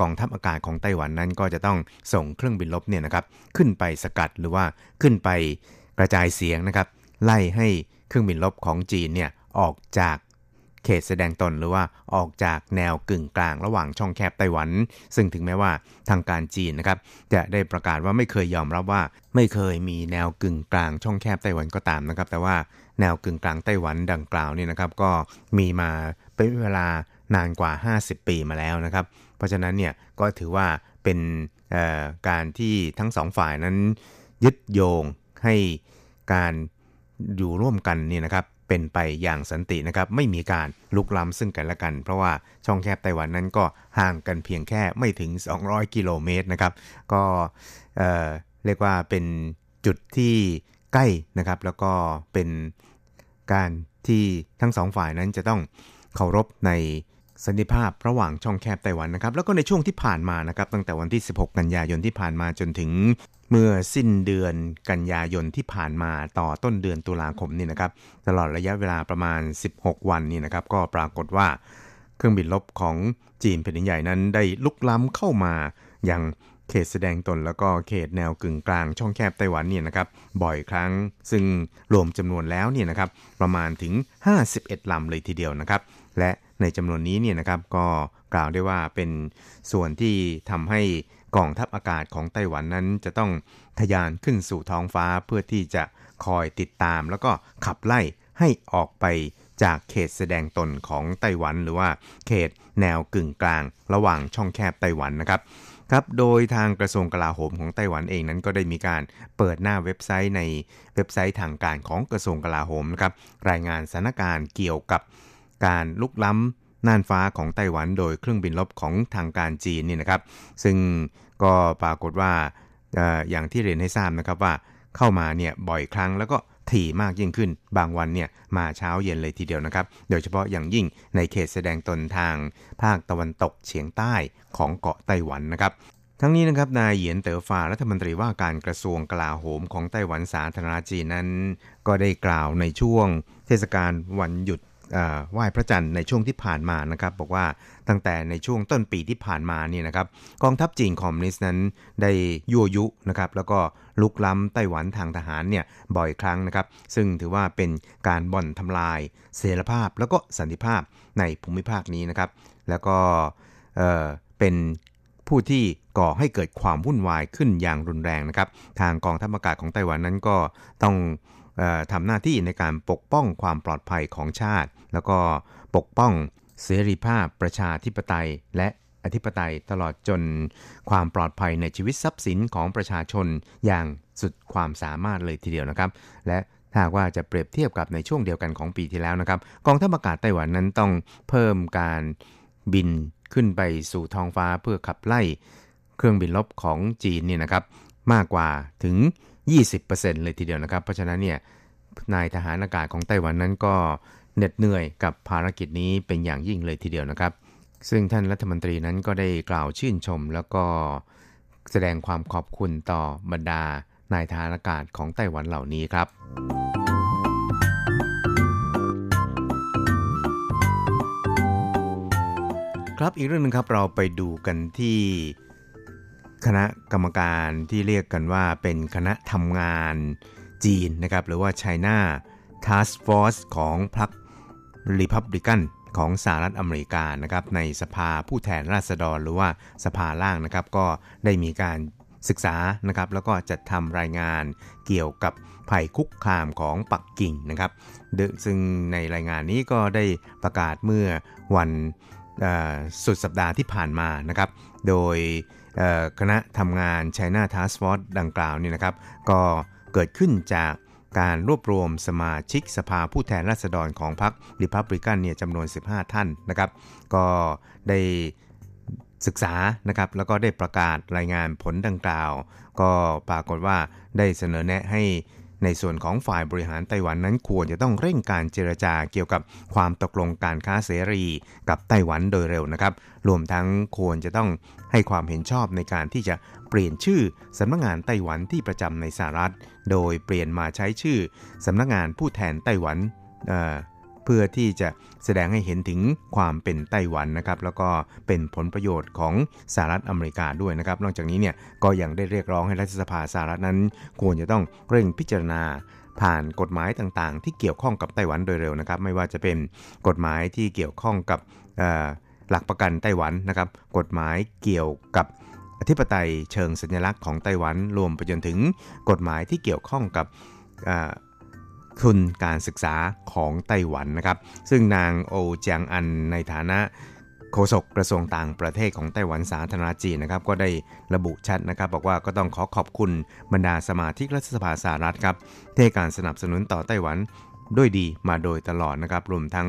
G: กองทัพอากาศของไต้หวันนั้นก็จะต้องส่งเครื่องบินลบเนี่ยนะครับขึ้นไปสกัดหรือว่าขึ้นไปกระจายเสียงนะครับไล่ให้เครื่องบินลบของจีนเนี่ยออกจาก เขตแสดงตนหรือว่าออกจากแนวกึ่งกลางระหว่างช่องแคบไต้หวัน ซึ่งถึงแม้ว่าทางการจีนนะครับจะได้ประกาศว่าไม่เคยยอมรับว่า ไม่เคยมีแนวกึ่งกลางช่องแคบไต้หวันก็ตามนะครับ แต่ว่าแนวกึ่งกลางไต้หวันดังกล่าวนี่นะครับ ก็มีมาเป็นเวลานานกว่า 50 ปีมาแล้วนะครับ เพราะฉะนั้นเนี่ยก็ถือว่าเป็นการที่ทั้งสองฝ่ายนั้นยึดโยงให้การอยู่ร่วมกันเนี่ยนะครับ เป็นไปอย่างสันตินะครับ ไม่มีการลุกล้ำซึ่งกันและกัน เพราะว่าช่องแคบไต้หวันนั้นก็ห่างกันเพียงแค่ไม่ถึง 200 กิโลเมตรนะครับ ก็เเรียกว่าเป็นจุดที่ใกล้นะครับ แล้วก็เป็นการที่ทั้งสองฝ่ายนั้นจะต้องเคารพในสันติภาพระหว่างช่องแคบไต้หวันนะครับ แล้วก็ในช่วงที่ผ่านมานะครับ ตั้งแต่วันที่ 16 กันยายนที่ผ่านมาจนถึง เมื่อสิ้นเดือนกันยายนที่ผ่านมาต่อต้นเดือนตุลาคมนี่นะครับ ตลอดระยะเวลาประมาณ 16 วันนี่นะครับ ก็ปรากฏว่าเครื่องบินลบของจีนแผ่นใหญ่นั้นได้ลุกล้ำเข้ามายังเเขตแสดงตนแล้วก็เขตแนวกึ่งกลางช่องแคบไต้หวันเนี่ยนะครับบ่อยครั้งซึ่งรวมจำนวนแล้วเนี่ยนะครับประมาณถึง 51ลำเลยทีเดียวนะครับ และในจำนวนนี้เนี่ยนะครับก็กล่าวได้ว่าเป็นส่วนที่ทำให้ กองทัพอากาศของไต้หวันนั้นจะต้องทะยานขึ้นสู่ท้องฟ้าเพื่อที่จะคอยติดตาม แล้วก็ขับไล่ให้ออกไปจากเขตแสดงตนของไต้หวัน หรือว่าเขตแนวกึ่งกลาง ระหว่างช่องแคบไต้หวันนะครับครับโดยทางกระทรวงกลาโหมของไต้หวันเองนั้นก็ได้มีการเปิดหน้าเว็บไซต์ในเว็บไซต์ทางการของกระทรวงกลาโหมนะครับรายงานสถานการณ์เกี่ยวกับการลุกล้ำ น่านฟ้าของไต้หวันโดยเครื่องบินลบของทางการจีนนี่นะครับ ซึ่งก็ปรากฏว่าอย่างที่เรียนให้ทราบนะครับว่าเข้ามาเนี่ยบ่อยครั้งแล้วก็ถี่มากยิ่งขึ้น บางวันเนี่ยมาเช้าเย็นเลยทีเดียวนะครับ โดยเฉพาะอย่างยิ่งในเขตแสดงตนทางภาคตะวันตกเฉียงใต้ของเกาะไต้หวันนะครับทั้งนี้นะครับนายเหยียนเต๋อฟารัฐมนตรีว่าการกระทรวงกลาโหมของไต้หวันสาธารณจีนนั้น ก็ได้กล่าวในช่วงเทศกาลวันหยุด ไหว้พระจันทร์ในช่วงที่ผ่านมานะครับบอกว่าตั้งแต่ในช่วงต้นปีที่ผ่านมานี่นะครับกองทัพจีนคอมมิวนิสต์นั้นได้ยั่วยุนะครับแล้วก็ลุกล้ำไต้หวันทางทหารเนี่ยบ่อยครั้งนะครับ ซึ่งถือว่าเป็นการบ่อนทำลายเสรีภาพแล้วก็สันติภาพในภูมิภาคนี้นะครับ แล้วก็เเป็นผู้ที่ก่อให้เกิดความวุ่นวายขึ้นอย่างรุนแรงนะครับ ทางกองทัพอากาศของไต้หวันนั้นก็ต้อง ทำหน้าที่ในการปกป้องความปลอดภัยของชาติ แล้วก็ปกป้องเสรีภาพประชาธิปไตย และอธิปไตยตลอดจนความปลอดภัยในชีวิตทรัพย์สินของประชาชนอย่างสุดความสามารถเลยทีเดียวนะครับ และถ้าว่าจะเปรียบเทียบกับในช่วงเดียวกันของปีที่แล้วนะครับ กองทัพอากาศไต้หวันนั้นต้องเพิ่มการบินขึ้นไปสู่ท้องฟ้าเพื่อขับไล่ เครื่องบินลบของจีนเนี่ยนะครับ มากกว่าถึง 20%เลยทีเดียวนะครับ เพราะฉะนั้นเนี่ยนายทหารอากาศของไต้หวันนั้นก็เหน็ดเหนื่อยกับภารกิจนี้เป็นอย่างยิ่งเลยทีเดียวนะครับ ซึ่งท่านรัฐมนตรีนั้นก็ได้กล่าวชื่นชม แล้วก็แสดงความขอบคุณต่อบรรดานายทหารอากาศของไต้หวันเหล่านี้ครับ ครับอีกเรื่องนึงครับเราไปดูกันที่ คณะกรรมการที่เรียกกันว่าเป็นคณะทำงานจีนนะครับหรือว่า China Task Force ของพรรค Republican ของสหรัฐอเมริกานะครับในสภาผู้แทนราษฎรหรือว่าสภาล่างนะครับก็ได้มีการศึกษานะครับแล้วก็จัดทำรายงานเกี่ยวกับภัยคุกคามของปักกิ่งนะครับซึ่งในรายงานนี้ก็ได้ประกาศเมื่อวันสุดสัปดาห์ที่ผ่านมานะครับ โดย คณะทำงาน China Task Force ดังกล่าวนี่นะครับ ก็เกิดขึ้นจากการรวบรวมสมาชิกสภาผู้แทนราษฎรของพรรคริพับลิกันเนี่ยจำนวน 15 ท่านนะครับ ก็ได้ศึกษานะครับ แล้วก็ได้ประกาศรายงานผลดังกล่าว ก็ปรากฏว่าได้เสนอแนะให้ ในส่วนของฝ่ายบริหารไต้หวันนั้นควรจะต้องเร่งการเจรจาเกี่ยวกับความตกลงการค้าเสรีกับไต้หวันโดยเร็วนะครับ รวมทั้งควรจะต้องให้ความเห็นชอบในการที่จะเปลี่ยนชื่อสำนักงานไต้หวันที่ประจำในสหรัฐ โดยเปลี่ยนมาใช้ชื่อสำนักงานผู้แทนไต้หวัน เพื่อที่จะแสดงให้เห็นถึงความเป็นไต้หวันนะครับ แล้วก็เป็นผลประโยชน์ของสหรัฐอเมริกาด้วยนะครับ นอกจากนี้เนี่ยก็ยังได้เรียกร้องให้รัฐสภาสหรัฐนั้น ควรจะต้องเร่งพิจารณาผ่านกฎหมายต่างๆ ที่เกี่ยวข้องกับไต้หวันโดยเร็วนะครับ ไม่ว่าจะเป็นกฎหมายที่เกี่ยวข้องกับหลักประกันไต้หวันนะครับ กฎหมายเกี่ยวกับอธิปไตยเชิงสัญลักษณ์ของไต้หวันรวมไปจนถึงกฎหมายที่เกี่ยวข้องกับ ทุนการศึกษาของไต้หวันนะครับ ซึ่งนางโอเจียงอันในฐานะโฆษกกระทรวงต่างประเทศของไต้หวันสาธารณจีนนะครับ ก็ได้ระบุชัดนะครับ บอกว่าก็ต้องขอขอบคุณบรรดาสมาชิกรัฐสภาสหรัฐครับที่การสนับสนุนต่อไต้หวันด้วยดีมาโดยตลอดนะครับรวมทั้ง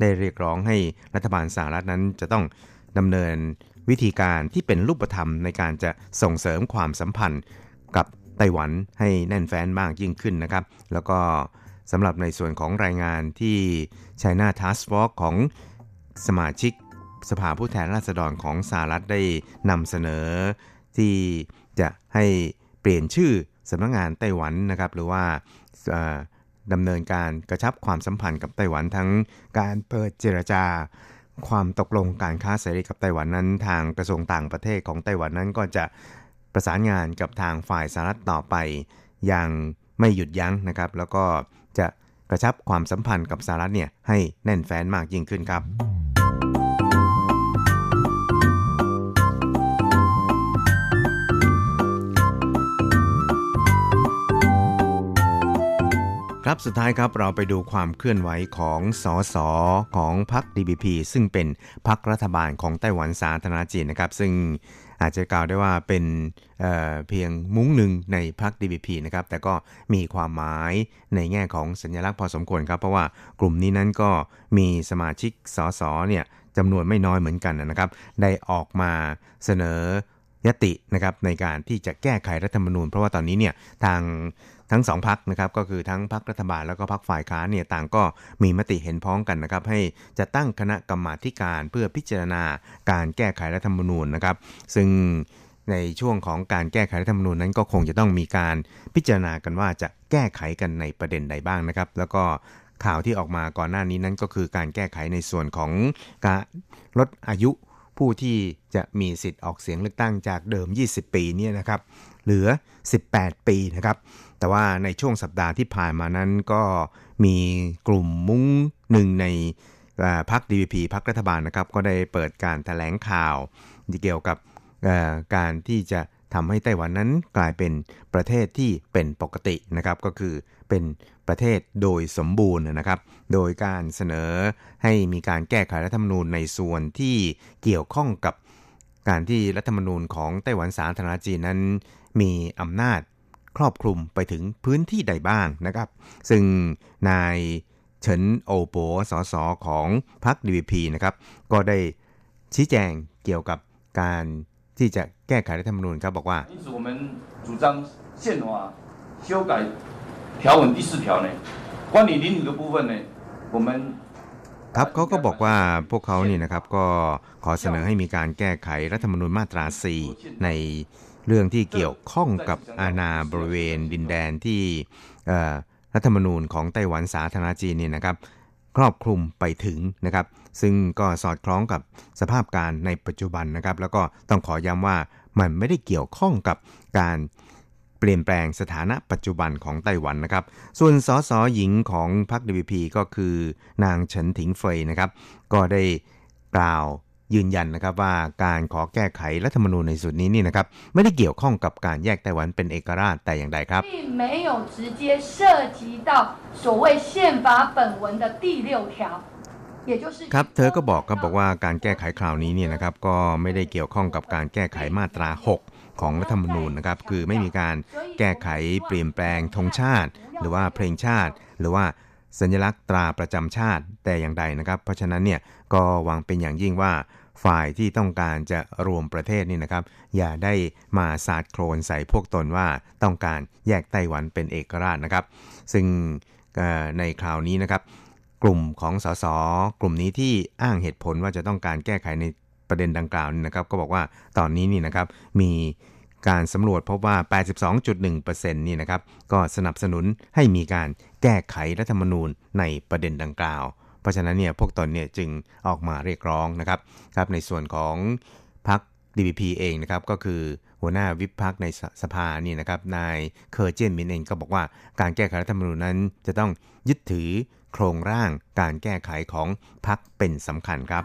G: ได้เรียกร้องให้รัฐบาลสหรัฐนั้นจะต้องดำเนินวิธีการที่เป็นรูปธรรมในการจะส่งเสริมความสัมพันธ์กับ ไต้หวันให้แน่นแฟ้นมากยิ่งขึ้นนะครับ แล้วก็สำหรับในส่วนของรายงานที่ China Task Force ของสมาชิกสภาผู้แทนราษฎรของสหรัฐได้นำเสนอ ที่จะให้เปลี่ยนชื่อสำนักงงานไต้หวันนะครับ หรือว่าดำเนินการกระชับความสัมพันธ์กับไต้หวันทั้งการเปิดเจรจา ความตกลงการค้าเสรีกับไต้หวันนั้น ทางกระทรวงต่างประเทศของไต้หวันนั้นก็จะ ประสานงานกับทางฝ่ายสหรัฐต่อไป อย่างไม่หยุดยั้งนะครับ แล้วก็จะกระชับความสัมพันธ์กับสหรัฐเนี่ยให้แน่นแฟ้นมากยิ่งขึ้นครับครับสุดท้ายครับเราไปดูความเคลื่อนไหวของสอสอของพรรค DPP ซึ่งเป็นพรรครัฐบาลของไต้หวันสาธารณจีนนะครับ ซึ่ง อาจจะกล่าวได้ว่าเป็นเเพียงมุ้งหนึ่งในพรรค DPP นะครับ แต่ก็มีความหมายในแง่ของสัญลักษณ์พอสมควรครับ เพราะว่ากลุ่มนี้นั้นก็มีสมาชิกสสเนี่ยจำนวนไม่น้อยเหมือนกันนะครับ ได้ออกมาเสนอยตินะครับในการที่จะแก้ไขรัฐธรรมนูญ เพราะว่าตอนนี้เนี่ยทาง ทั้งสองพักนะครับก็คือทั้งพักรัฐบาลแล้วก็พักฝ่ายค้านเนี่ยต่างก็มีมติเห็นพ้องกันนะครับ ให้จะตั้งคณะกรรมาการเพื่อพิจารณาการแก้ไขรัฐธรรมนูญนะครับ ซึ่งในช่วงของการแก้ไขรัฐธรรมนูญนั้นก็คงจะต้องมีการพิจารณากันว่าจะแก้ไขกันในประเด็นใดบ้างนะครับ แล้วก็ข่าวที่ออกมาก่อนหน้านี้นั้นก็คือการแก้ไขในส่วนของการลดอายุผู้ที่จะมีสิทธิ์ออกเสียงเลือกตั้งจากเดิม 20 ปีเนี่ยนะครับ เหลือ 18 ปีนะครับ แต่ว่าในช่วงสัปดาห์ที่ผ่านมานั้นก็มีกลุ่มมุ้งหนึ่งในพรรค DVP พรรครัฐบาลนะครับ ก็ได้เปิดการถแถลงข่าวเกี่ยวกับการที่จะทำให้ไต้หวันนั้นกลายเป็นประเทศที่เป็นปกตินะครับ ก็คือเป็นประเทศโดยสมบูรณ์นะครับ โดยการเสนอให้มีการแก้ไขรัฐธรรมนูญในส่วนที่เกี่ยวข้องกับการที่รัฐธรรมนูญของไต้หวันสาธารณจีนนั้น มีอำนาจ ครอบคลุมไปถึงพื้นที่ใดบ้างนะครับ ซึ่งนายเฉินโอโปสสของพรรค DVP นะครับ ก็ได้ชี้แจงเกี่ยวกับการที่จะแก้ไขรัฐธรรมนูญครับบอกว่า因此我们主张宪法修改条文第四条呢，关于领土的部分呢，我们ครับเขาก็บอกว่าพวกเขานี่นะครับก็ขอเสนอให้มีการแก้ไขรัฐธรรมนูญมาตรา 4 ใน เรื่องที่เกี่ยวข้องกับอาณาบริเวณดินแดนที่รัฐธรรมนูญของไต้หวันสาธารณจีนนี่นะครับครอบคลุมไปถึงนะครับ ซึ่งก็สอดคล้องกับสภาพการในปัจจุบันนะครับ แล้วก็ต้องขอย้ำว่ามันไม่ได้เกี่ยวข้องกับการเปลี่ยนแปลงสถานะปัจจุบันของไต้หวันนะครับ ส่วนสสหญิงของพรรค DVP ก็คือนางเฉินถิงเฟยนะครับ ก็ได้กล่าว ยืนยันนะครับว่าการขอแก้ไขรัฐธรรมนูญในสุดนี้นี่นะครับ ไม่ได้เกี่ยวข้องกับการแยกไต้หวันเป็นเอกราชแต่อย่างใดครับไม่有直接涉及到所谓宪法本文的第六条ครับเธอก็บอกครับบอกว่าการแก้ไขคราวนี้เนี่ยนะครับก็ไม่ได้เกี่ยวข้องกับการแก้ไขมาตรา 6ของรัฐธรรมนูญนะครับ คือไม่มีการแก้ไขเปลี่ยนแปลงธงชาติ หรือว่าเพลงชาติ หรือว่าสัญลักษณ์ตราประจำชาติแต่อย่างใดนะครับ เพราะฉะนั้นเนี่ยก็หวังเป็นอย่างยิ่งว่า ฝ่ายที่ต้องการจะรวมประเทศนี่นะครับ อย่าได้มาสาดโครนใส่พวกตนว่าต้องการแยกไต้หวันเป็นเอกราชนะครับ ซึ่งในคราวนี้นะครับ กลุ่มของสสกลุ่มนี้ที่อ้างเหตุผลว่าจะต้องการแก้ไขในประเด็นดังกล่าวนี่นะครับ ก็บอกว่าตอนนี้นี่นะครับมีการสำรวจพบว่า 82.1%นี่นะครับ ก็สนับสนุนให้มีการแก้ไขรัฐธรรมนูญในประเด็นดังกล่าว เพราะฉะนั้นเนี่ยพวกตนเนี่ยจึงออกมาเรียกร้องนะครับครับในส่วนของพรรค DPP เองนะครับก็คือหัวหน้าวิพักในสภานี่นะครับนายเคอร์เจนมินเองก็บอกว่าการแก้ไขรัฐธรรมนูญนั้น จะต้องยึดถือโครงร่างการแก้ไขของพรรคเป็นสำคัญครับ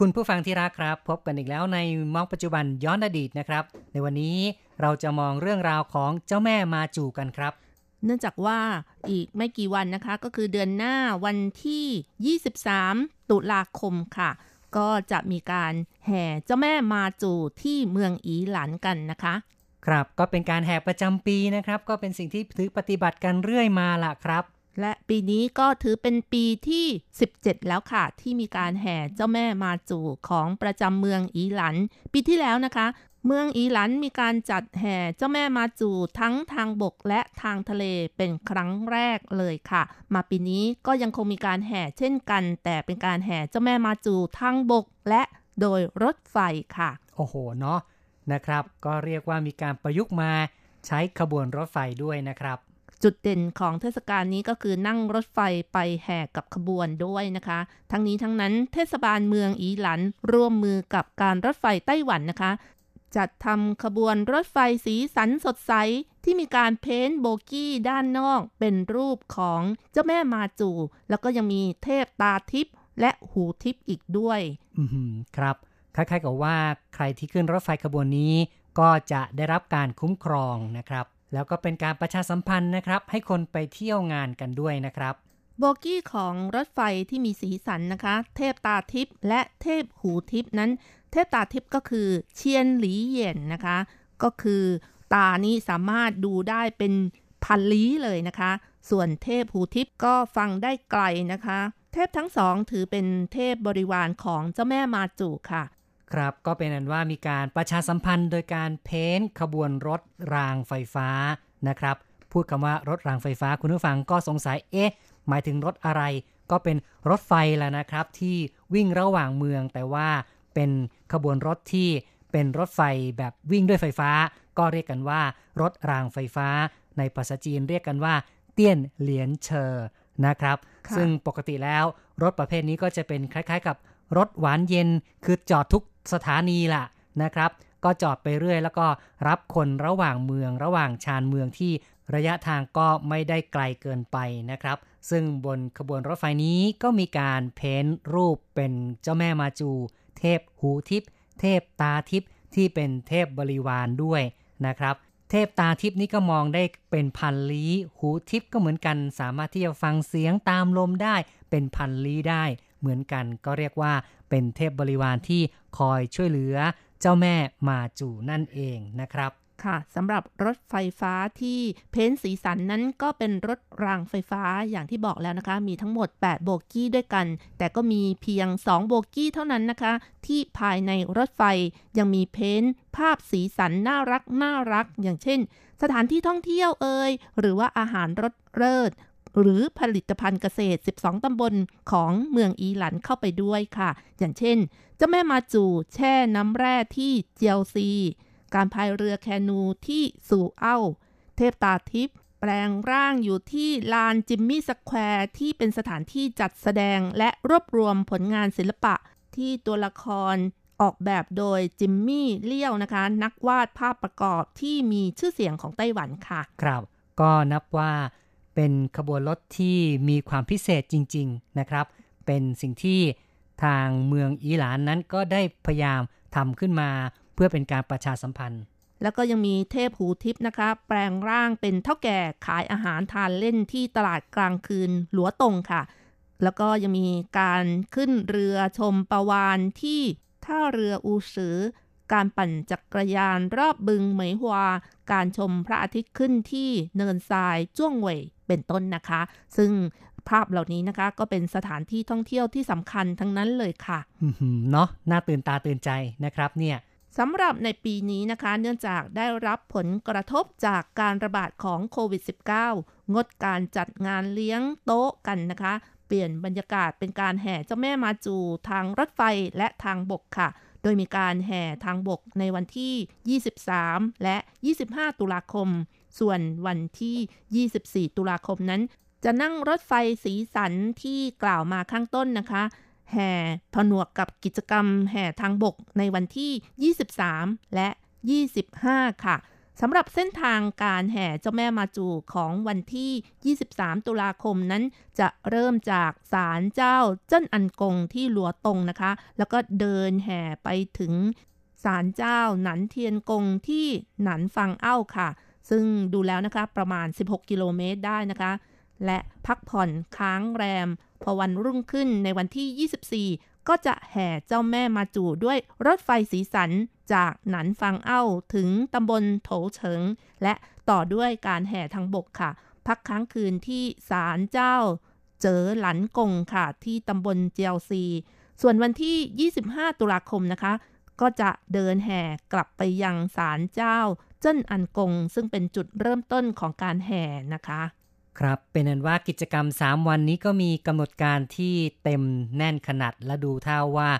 C: คุณผู้ฟังที่รักครับ พบกันอีกแล้วในมองปัจจุบันย้อนอดีตนะครับ ในวันนี้เราจะมองเรื่องราวของเจ้าแม่มาจูกันครับ
H: เนื่องจากว่าอีกไม่กี่วันนะคะ ก็คือเดือนหน้าวันที่ 23 ตุลาคมค่ะ ก็จะมีการแห่เจ้าแม่มาจูที่เมืองอีหลันกันนะคะ
C: ครับก็เป็นการแห่ประจำปีนะครับ ก็เป็นสิ่งที่ถือปฏิบัติกันเรื่อยมาล่ะครับ
H: และปีนี้ก็ถือเป็นปีที่ 17 แล้วค่ะ ที่มีการแห่เจ้าแม่มาจูของประจำเมืองอีหลัน ปีที่แล้วนะคะ เมืองอีหลันมีการจัดแห่เจ้าแม่มาจูทั้งทางบกและทางทะเลเป็นครั้งแรกเลยค่ะ มาปีนี้ก็ยังคงมีการแห่เช่นกัน แต่เป็นการแห่เจ้าแม่มาจูทางบกและโดยรถไฟค่ะ
C: โอ้โหเนาะนะครับ ก็เรียกว่ามีการประยุกต์มาใช้ขบวนรถไฟด้วยนะครับ
H: จุดเด่นของเทศกาลนี้ก็คือนั่งรถไฟไปแห่กับขบวนด้วยนะคะ ทั้งนี้ทั้งนั้นเทศบาลเมืองอีหลัน ร่วมมือกับการรถไฟไต้หวันนะคะ จัดทำขบวนรถไฟสีสันสดใส ที่มีการเพ้นท์โบกี้ด้านนอก เป็นรูปของเจ้าแม่มาจู แล้วก็ยังมีเทพตาทิพย์และหูทิพย์อีกด้วย
C: ครับคล้ายๆกับว่าใครที่ขึ้นรถไฟขบวนนี้ก็จะได้รับการคุ้มครองนะครับ แล้วก็เป็นการประชาสัมพันธ์นะครับ ให้คนไปเที่ยวงานกันด้วยนะครับ
H: โบกี้ของรถไฟที่มีสีสันนะคะ เทพตาทิพย์และเทพหูทิพย์นั้น เทพตาทิพย์ก็คือเชียนหลีเหยียนนะคะ ก็คือตานี้สามารถดูได้เป็นพันลี้เลยนะคะ ส่วนเทพหูทิพย์ก็ฟังได้ไกลนะคะ เทพทั้งสองถือเป็นเทพบริวารของเจ้าแม่มาจูค่ะ
C: ครับก็เป็นอันว่ามีการประชาสัมพันธ์ โดยการเพ้นท์ขบวนรถรางไฟฟ้านะครับ พูดคำว่ารถรางไฟฟ้าคุณผู้ฟังก็สงสัยเอ๊ะหมายถึงรถอะไร ก็เป็นรถไฟแหละนะครับ ที่วิ่งระหว่างเมือง แต่ว่าเป็นขบวนรถที่เป็นรถไฟแบบวิ่งด้วยไฟฟ้า ก็เรียกกันว่า รถรางไฟฟ้า ในภาษาจีนเรียกกันว่า เตี้ยนเหลียนเชอร์นะครับ
H: ค่ะ
C: ซึ่งปกติแล้วรถประเภทนี้ก็จะเป็นคล้าย ๆ กับรถหวานเย็นคือจอดทุก สถานีล่ะนะครับ ก็จอดไปเรื่อย แล้วก็รับคนระหว่างเมือง ระหว่างชานเมืองที่ระยะทางก็ไม่ได้ไกลเกินไปนะครับ ซึ่งบนขบวนรถไฟนี้ก็มีการเพ้นรูปเป็นเจ้าแม่มาจู เทพหูทิพย์เทพตาทิพย์ที่เป็นเทพบริวารด้วยนะครับเทพตาทิพย์นี่ก็มองได้เป็นพันลี้ หูทิพย์ก็เหมือนกัน สามารถที่จะฟังเสียงตามลมได้ เป็นพันลี้ได้ เหมือนกันก็เรียกว่า เป็นเทพบริวารที่คอยช่วยเหลือเจ้าแม่มาจูนั่นเองนะครับ
H: ค่ะสำหรับรถไฟฟ้าที่เพ้นสีสันนั้นก็เป็นรถรางไฟฟ้าอย่างที่บอกแล้วนะคะ มีทั้งหมด 8 โบกี้ด้วยกัน แต่ก็มีเพียง 2 โบกี้เท่านั้นนะคะ ที่ภายในรถไฟยังมีเพ้นภาพสีสันน่ารักน่ารัก อย่างเช่น สถานที่ท่องเที่ยวเอ่ยหรือว่าอาหารรสเลิศ หรือผลิตภัณฑ์เกษตร 12 ตำบลของเมืองอีหลันเข้าไปด้วยค่ะ อย่างเช่น เจ้าแม่มาจู่แช่น้ำแร่ที่เจียวซี การพายเรือแคนูที่ซูเอ้า เทพตาทิพย์แปลงร่างอยู่ที่ลานจิมมี่สแควร์ที่เป็นสถานที่จัดแสดงและรวบรวมผลงานศิลปะที่ตัวละครออกแบบโดยจิมมี่เลี่ยวนะคะ นักวาดภาพประกอบที่มีชื่อเสียงของไต้หวันค่ะ
C: ครับ ก็นับว่า เป็นขบวนรถที่มีความพิเศษจริง ๆนะครับ เป็นสิ่งที่ทางเมืองอีหลานนั้นก็ได้พยายามทำขึ้นมาเพื่อเป็นการประชาสัมพันธ์
H: แล้วก็ยังมีเทพหูทิพย์นะคะแปลงร่างเป็นเท่าแก่ขายอาหารทานเล่นที่ตลาดกลางคืนหลัวตงค่ะ แล้วก็ยังมีการขึ้นเรือชมประวานที่ท่าเรืออูซือ การปั่นจักรยานรอบบึงเหมยฮวา การชมพระอาทิตย์ขึ้นที่เนินทรายจ้วงเหวยเป็นต้นนะคะ ซึ่งภาพเหล่านี้นะคะ ก็เป็นสถานที่ท่องเที่ยวที่สำคัญทั้งนั้นเลยค่ะ
C: อื้อหือเนาะน่าตื่นตาตื่นใจนะครับเนี่ย
H: สำหรับในปีนี้นะคะ เนื่องจากได้รับผลกระทบจากการระบาดของโควิด -19 งดการจัดงานเลี้ยงโต๊ะกันนะคะ เปลี่ยนบรรยากาศเป็นการแห่เจ้าแม่มาจูทางรถไฟและทางบกค่ะ โดยมีการแห่ทางบกในวันที่ 23 และ 25 ตุลาคม ส่วนวันที่ 24 ตุลาคมนั้น จะนั่งรถไฟสีสันที่กล่าวมาข้างต้นนะคะแห่ผนวกกับกิจกรรมแห่ทางบกในวันที่ 23 และ 25 ค่ะ สำหรับเส้นทางการแห่เจ้าแม่มาจูของวันที่ 23 ตุลาคมนั้น จะเริ่มจากศาลเจ้าเจิ้นอันกงที่หลัวตงนะคะ แล้วก็เดินแห่ไปถึงศาลเจ้าหนันเทียนกงที่หนันฟังเอ้าค่ะ ซึ่งดูแล้วนะคะประมาณ 16 กิโลเมตรได้นะคะ และพักผ่อนค้างแรม พอวันรุ่งขึ้นในวันที่ 24 ก็จะแห่เจ้าแม่มาจูด้วยรถไฟสีสันจากหนันฟังเอ้าถึงตำบลโถเฉิง และต่อด้วยการแห่ทางบกค่ะ พักค้างคืนที่ศาลเจ้า เจอหลันกงค่ะ ที่ตำบลเจียวซี ส่วนวันที่ 25 ตุลาคมนะคะ ก็จะเดินแห่กลับไปยังศาลเจ้า เจิ้นอันกง ซึ่งเป็นจุดเริ่มต้นของการแห่นะคะ
C: ครับเป็นนั้นว่ากิจกรรม 3 วันนี้ก็มีกำหนดการที่เต็มแน่นขนาดและดูท่าว่า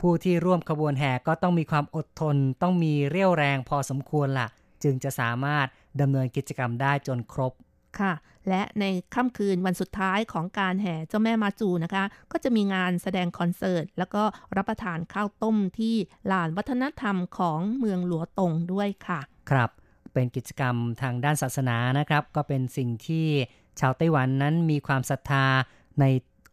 C: ผู้ที่ร่วมขบวนแห่ก็ต้องมีความอดทน ต้องมีเรี่ยวแรงพอสมควรละ่ะ จึงจะสามารถดำเนินกิจกรรมได้จนครบ
H: ค่ะ และในค่ำคืนวันสุดท้ายของการแห่เจ้าแม่มาจูนะคะ ก็จะมีงานแสดงคอนเสิร์ต แล้วก็รับประทานข้าวต้มที่ลานวัฒนธรรมของเมืองหลัวตงด้วยค่ะ
C: ครับ เป็นกิจกรรมทางด้านศาสนานะครับ ก็เป็นสิ่งที่ ชาวไต้หวันนั้นมีความศรัทธาใน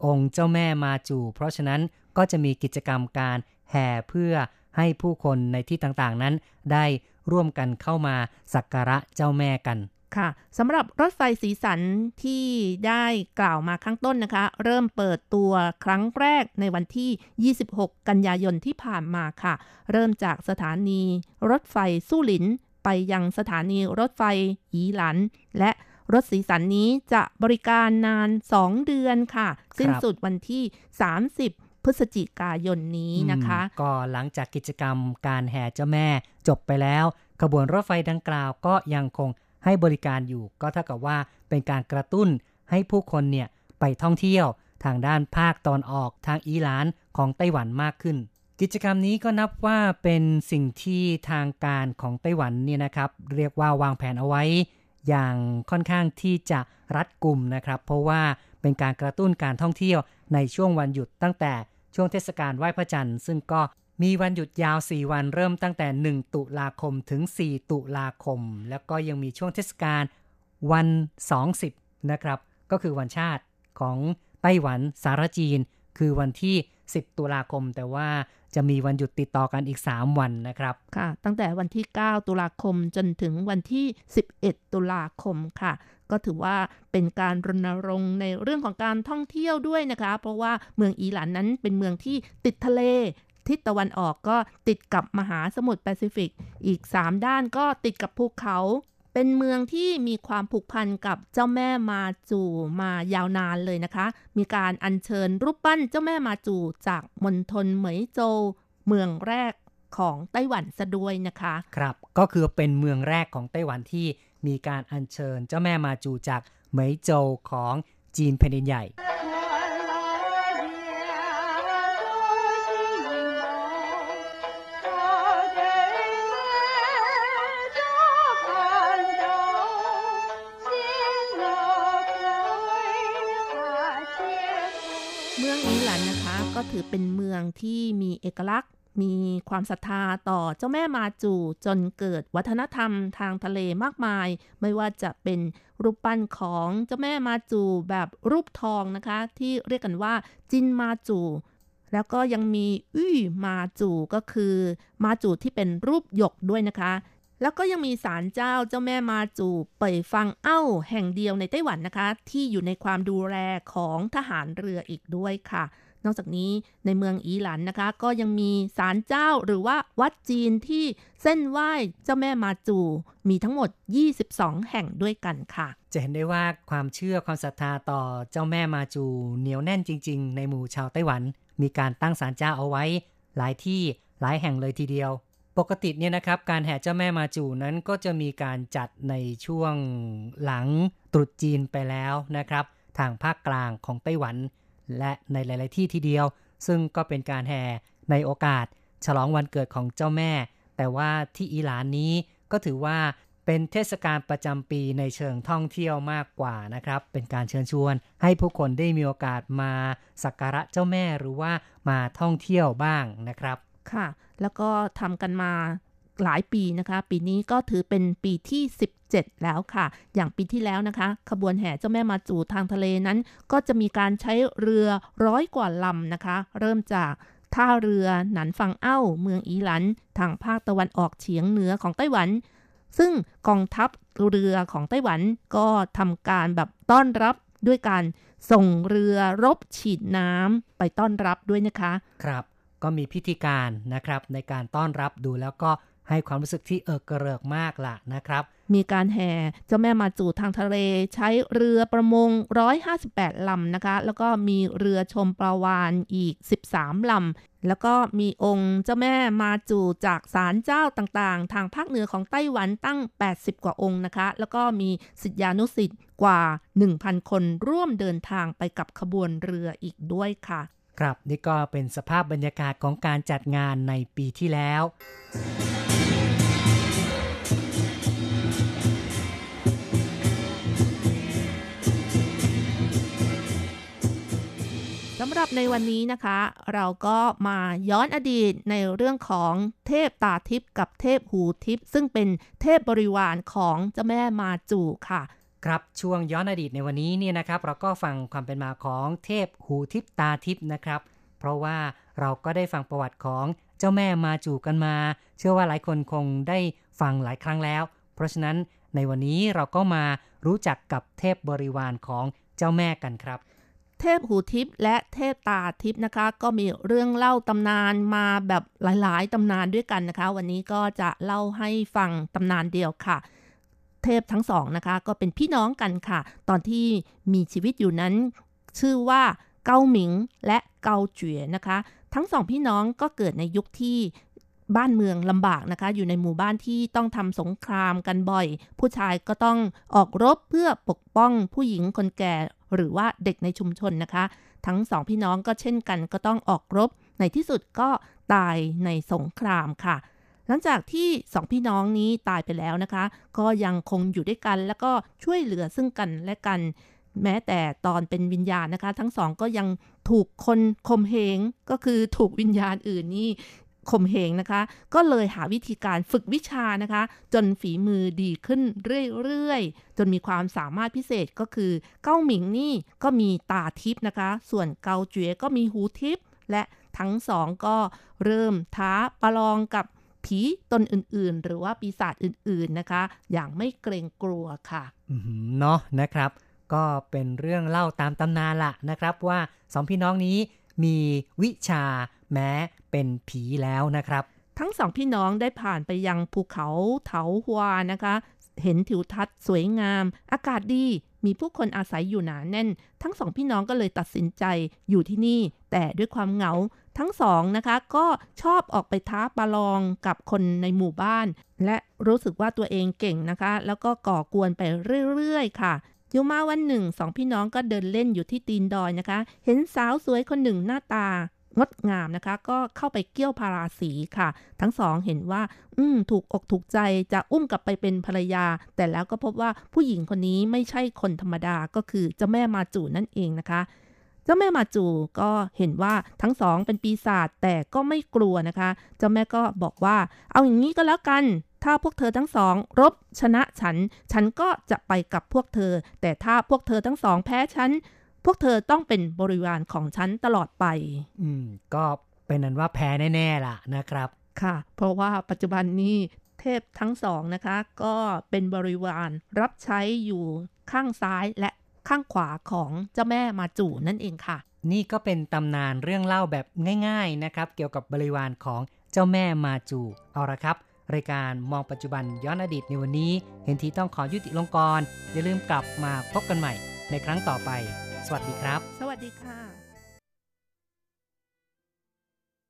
C: องค์เจ้าแม่มาจู เพราะฉะนั้นก็จะมีกิจกรรมการแห่เพื่อให้ผู้คนในที่ต่างๆนั้น ได้ร่วมกันเข้ามาสักการะเจ้าแม่กัน
H: ค่ะสำหรับรถไฟสีสันที่ได้กล่าวมาข้างต้นนะคะ เริ่มเปิดตัวครั้งแรกในวันที่ 26 กันยายนที่ผ่านมาค่ะ เริ่มจากสถานีรถไฟสู้หลิน ไปยังสถานีรถไฟอีหลัน และ รถสีสันนี้จะบริการนาน 2 เดือนค่ะ สิ้นสุดวันที่ 30 พฤศจิกายนนี้นะคะ
C: ก็หลังจากกิจกรรมการแห่เจ้าแม่จบไปแล้ว ขบวนรถไฟดังกล่าวก็ยังคงให้บริการอยู่ ก็เท่ากับว่าเป็นการกระตุ้นให้ผู้คนเนี่ยไปท่องเที่ยวทางด้านภาคตอนออกทางอีหลานของไต้หวันมากขึ้น กิจกรรมนี้ก็นับว่าเป็นสิ่งที่ทางการของไต้หวันเนี่ยนะครับ เรียกว่าวางแผนเอาไว้ อย่างค่อนข้างที่จะรัดกุมนะครับ เพราะว่าเป็นการกระตุ้นการท่องเที่ยวในช่วงวันหยุดตั้งแต่ช่วงเทศกาลไหว้พระจันทร์ ซึ่งก็มีวันหยุดยาว 4 วันเริ่มตั้งแต่ 1 ตุลาคมถึง 4 ตุลาคม แล้วก็ยังมีช่วงเทศกาลวัน 20 นะครับ ก็คือวันชาติของไต้หวันสารจีน คือวันที่ 10 ตุลาคม แต่ว่าจะมีวันหยุดติดต่อกันอีก 3 วันนะครับ
H: ค่ะ ตั้งแต่วันที่ 9 ตุลาคมจนถึงวันที่ 11 ตุลาคมค่ะ ก็ถือว่าเป็นการรณรงค์ในเรื่องของการท่องเที่ยวด้วยนะคะ เพราะว่าเมืองอีหลันนั้นเป็นเมืองที่ติดทะเลทิศตะวันออกก็ติดกับมหาสมุทรแปซิฟิก อีก 3 ด้านก็ติดกับภูเขา เป็นเมืองที่มีความผูกพันกับเจ้าแม่มาจูมายาวนานเลยนะคะ มีการอัญเชิญรูปปั้นเจ้าแม่มาจูจากมณฑลเหมยโจวเมืองแรกของไต้หวันซะด้วยนะคะ
C: ครับ ก็คือเป็นเมืองแรกของไต้หวันที่มีการอัญเชิญเจ้าแม่มาจูจากเหมยโจวของจีนแผ่นดินใหญ่
H: ก็ถือเป็นเมืองที่มีเอกลักษณ์ มีความศรัทธาต่อเจ้าแม่มาจูจนเกิดวัฒนธรรมทางทะเลมากมาย ไม่ว่าจะเป็นรูปปั้นของเจ้าแม่มาจูแบบรูปทองนะคะ ที่เรียกกันว่าจินมาจูแล้วก็ยังมีอื้อมาจูก็คือ มาจูที่เป็นรูปหยกด้วยนะคะ แล้วก็ยังมีศาลเจ้าเจ้าแม่มาจูเป่ยฟังเอ้าแห่งเดียวในไต้หวันนะคะ ที่อยู่ในความดูแลของทหารเรืออีกด้วยค่ะ นอกจากนี้ในเมืองอีหลันนะคะ ก็ยังมีศาลเจ้าหรือว่าวัดจีนที่เส้นไหว้เจ้าแม่มาจู มีทั้งหมด 22 แห่งด้วยกันค่ะ
C: จะเห็นได้ว่าความเชื่อความศรัทธาต่อเจ้าแม่มาจูเหนียวแน่นจริง ๆ ในหมู่ชาวไต้หวัน มีการตั้งศาลเจ้าเอาไว้ หลายที่หลายแห่งเลยทีเดียว ปกติเนี่ยนะครับ การแห่เจ้าแม่มาจูนั้นก็จะมีการจัดในช่วงหลังตรุษจีนไปแล้วนะครับ ทางภาคกลางของไต้หวัน และในหลาย ๆ ที่ทีเดียว ซึ่งก็เป็นการแห่ในโอกาสฉฉลองวันเกิดของเจ้าแม่ แต่ว่าที่อิหร่านนี้ก็ถือว่าเป็นเทศกาลประจำปีในเชิงท่องเที่ยวมากกว่านะครับ เป็นการเชิญชวน ให้ผู้คนได้มีโอกาสมาสักการะเจ้าแม่หรือว่ามาท่องเที่ยวบ้างนะครับ
H: ค่ะ แล้วก็ทำกันมา หลายปีนะคะ ปีนี้ก็ถือเป็นปีที่ 17 แล้วค่ะ อย่างปีที่แล้วนะคะ ขบวนแห่เจ้าแม่มาจูทางทะเลนั้น ก็จะมีการใช้เรือร้อยกว่าลำนะคะ เริ่มจากท่าเรือหนันฟังเอ้า เมืองอีหลัน ทางภาคตะวันออกเฉียงเหนือของไต้หวัน ซึ่งกองทัพเรือของไต้หวันก็ทำการแบบต้อนรับด้วยการส่งเรือรบฉีดน้ำไปต้อนรับด้วยนะคะ
C: ครับ ก็มีพิธีการนะครับในการต้อนรับดูแล้วก็ ให้ความรู้สึกที่เอิกกระเริกมากล่ะนะครับ
H: มีการแห่เจ้าแม่มาจูทางทะเลใช้เรือประมง 158 ลำนะคะ แล้วก็มีเรือชมปลาวานอีก 13 ลำ แล้วก็มีองค์เจ้าแม่มาจูจากศาลเจ้าต่างๆ ทางภาคเหนือของไต้หวันตั้ง 80 กว่าองค์นะคะ แล้วก็มีสิทธิานุสิทธิ์กว่า 1,000 คนร่วมเดินทางไปกับขบวนเรืออีกด้วยค่ะ
C: ครับนี่ก็เป็นสภาพบรรยากาศของการจัดงานในปีที่แล้ว
H: หรับในวันนี้นะคะ เราก็มาย้อนอดีตในเรื่องของเทพตาทิพย์กับเทพหูทิพย์ซึ่งเป็นเทพบริวารของเจ้าแม่มาจูค่ะ
C: ครับช่วงย้อนอดีตในวันนี้เนี่ยนะครับ เราก็ฟังความเป็นมาของเทพหูทิพย์ตาทิพย์นะครับ เพราะว่าเราก็ได้ฟังประวัติของเจ้าแม่มาจูกันมา เชื่อว่าหลายคนคงได้ฟังหลายครั้งแล้ว เพราะฉะนั้นในวันนี้เราก็มารู้จักกับเทพบริวารของเจ้าแม่กันครับ
H: เทพหูทิพย์และเทพตาทิพย์นะคะ ก็มีเรื่องเล่าตำนานมาแบบหลายๆตำนานด้วยกันนะคะ วันนี้ก็จะเล่าให้ฟังตำนานเดียวค่ะ เทพทั้งสองนะคะ ก็เป็นพี่น้องกันค่ะ ตอนที่มีชีวิตอยู่นั้น ชื่อว่าเกาหมิงและเกาเจ๋ยนะคะ ทั้งสองพี่น้องก็เกิดในยุคที่บ้านเมืองลำบากนะคะ อยู่ในหมู่บ้านที่ต้องทำสงครามกันบ่อย ผู้ชายก็ต้องออกรบเพื่อปกป้องผู้หญิงคนแก่ หรือว่าเด็กในชุมชนนะคะ ทั้งสองพี่น้องก็เช่นกันก็ต้องออกรบ ในที่สุดก็ตายในสงครามค่ะ หลังจากที่สองพี่น้องนี้ตายไปแล้วนะคะ ก็ยังคงอยู่ด้วยกันแล้วก็ช่วยเหลือซึ่งกันและกัน แม้แต่ตอนเป็นวิญญาณนะคะ ทั้งสองก็ยังถูกคนข่มเหงก็คือถูกวิญญาณอื่นนี่ ข่มเหงนะคะ ก็เลยหาวิธีการฝึกวิชานะคะ จนฝีมือดีขึ้นเรื่อยๆ จนมีความสามารถพิเศษก็คือเก้าหมิงนี่ก็มีตาทิพย์นะคะ ส่วนเกาเจ๋ยก็มีหูทิพย์และทั้งสองก็เริ่มท้าประลองกับผีตนอื่นๆ หรือว่าปีศาจอื่นๆนะคะ อย่างไม่เกรงกลัวค่ะ
C: เนาะนะครับ ก็เป็นเรื่องเล่าตามตำนานละนะครับว่าสองพี่น้องนี้มีวิชาแม้ เป็นผีแล้วนะครับ
H: ทั้งสองพี่น้องได้ผ่านไปยังภูเขาเถาฮวานะคะ เห็นทิวทัศน์สวยงาม อากาศดีมีผู้คนอาศัยอยู่หนาแน่น ทั้งสองพี่น้องก็เลยตัดสินใจอยู่ที่นี่ แต่ด้วยความเหงาทั้งสองนะคะ ก็ชอบออกไปท้าประลองกับคนในหมู่บ้าน และรู้สึกว่าตัวเองเก่งนะคะ แล้วก็ก่อกวนไปเรื่อยๆ ค่ะอยู่มาวันหนึ่งสองพี่น้องก็เดินเล่นอยู่ที่ตีนดอยนะคะ เห็นสาวสวยคนหนึ่งหน้าตา งดงามนะคะ ก็เข้าไปเกี่ยวพาราสีค่ะ ทั้งสองเห็นว่า อืมถูกอกถูกใจจะอุ้มกลับไปเป็นภรรยา แต่แล้วก็พบว่าผู้หญิงคนนี้ไม่ใช่คนธรรมดาก็คือเจ้าแม่มาจูนั่นเองนะคะเจ้าแม่มาจูก็เห็นว่าทั้งสองเป็นปีศาจแต่ก็ไม่กลัวนะคะ เจ้าแม่ก็บอกว่า เอาอย่างนี้ก็แล้วกัน ถ้าพวกเธอทั้งสอง รบชนะฉัน ฉันก็จะไปกับพวกเธอ แต่ถ้าพวกเธอทั้งสองแพ้ฉัน พวกเธอต้องเป็นบริวารของฉันตลอดไป
C: อืม ก็เป็นนั้นว่าแพ้แน่ๆล่ะนะครับ
H: ค่ะ เพราะว่าปัจจุบันนี้เทพทั้งสองนะคะ ก็เป็นบริวารรับใช้อยู่ข้างซ้ายและข้างขวาของเจ้าแม่มาจูนั่นเองค่ะ
C: นี่ก็เป็นตำนานเรื่องเล่าแบบง่ายๆนะครับ เกี่ยวกับบริวารของเจ้าแม่มาจู เอาละครับ รายการมองปัจจุบันย้อนอดีตในวันนี้ เห็นทีต้องขอยุติลงกรอย่าลืมกลับมาพบกันใหม่ในครั้งต่อไปส วัสดีครับ
H: สวัสดีค่ะ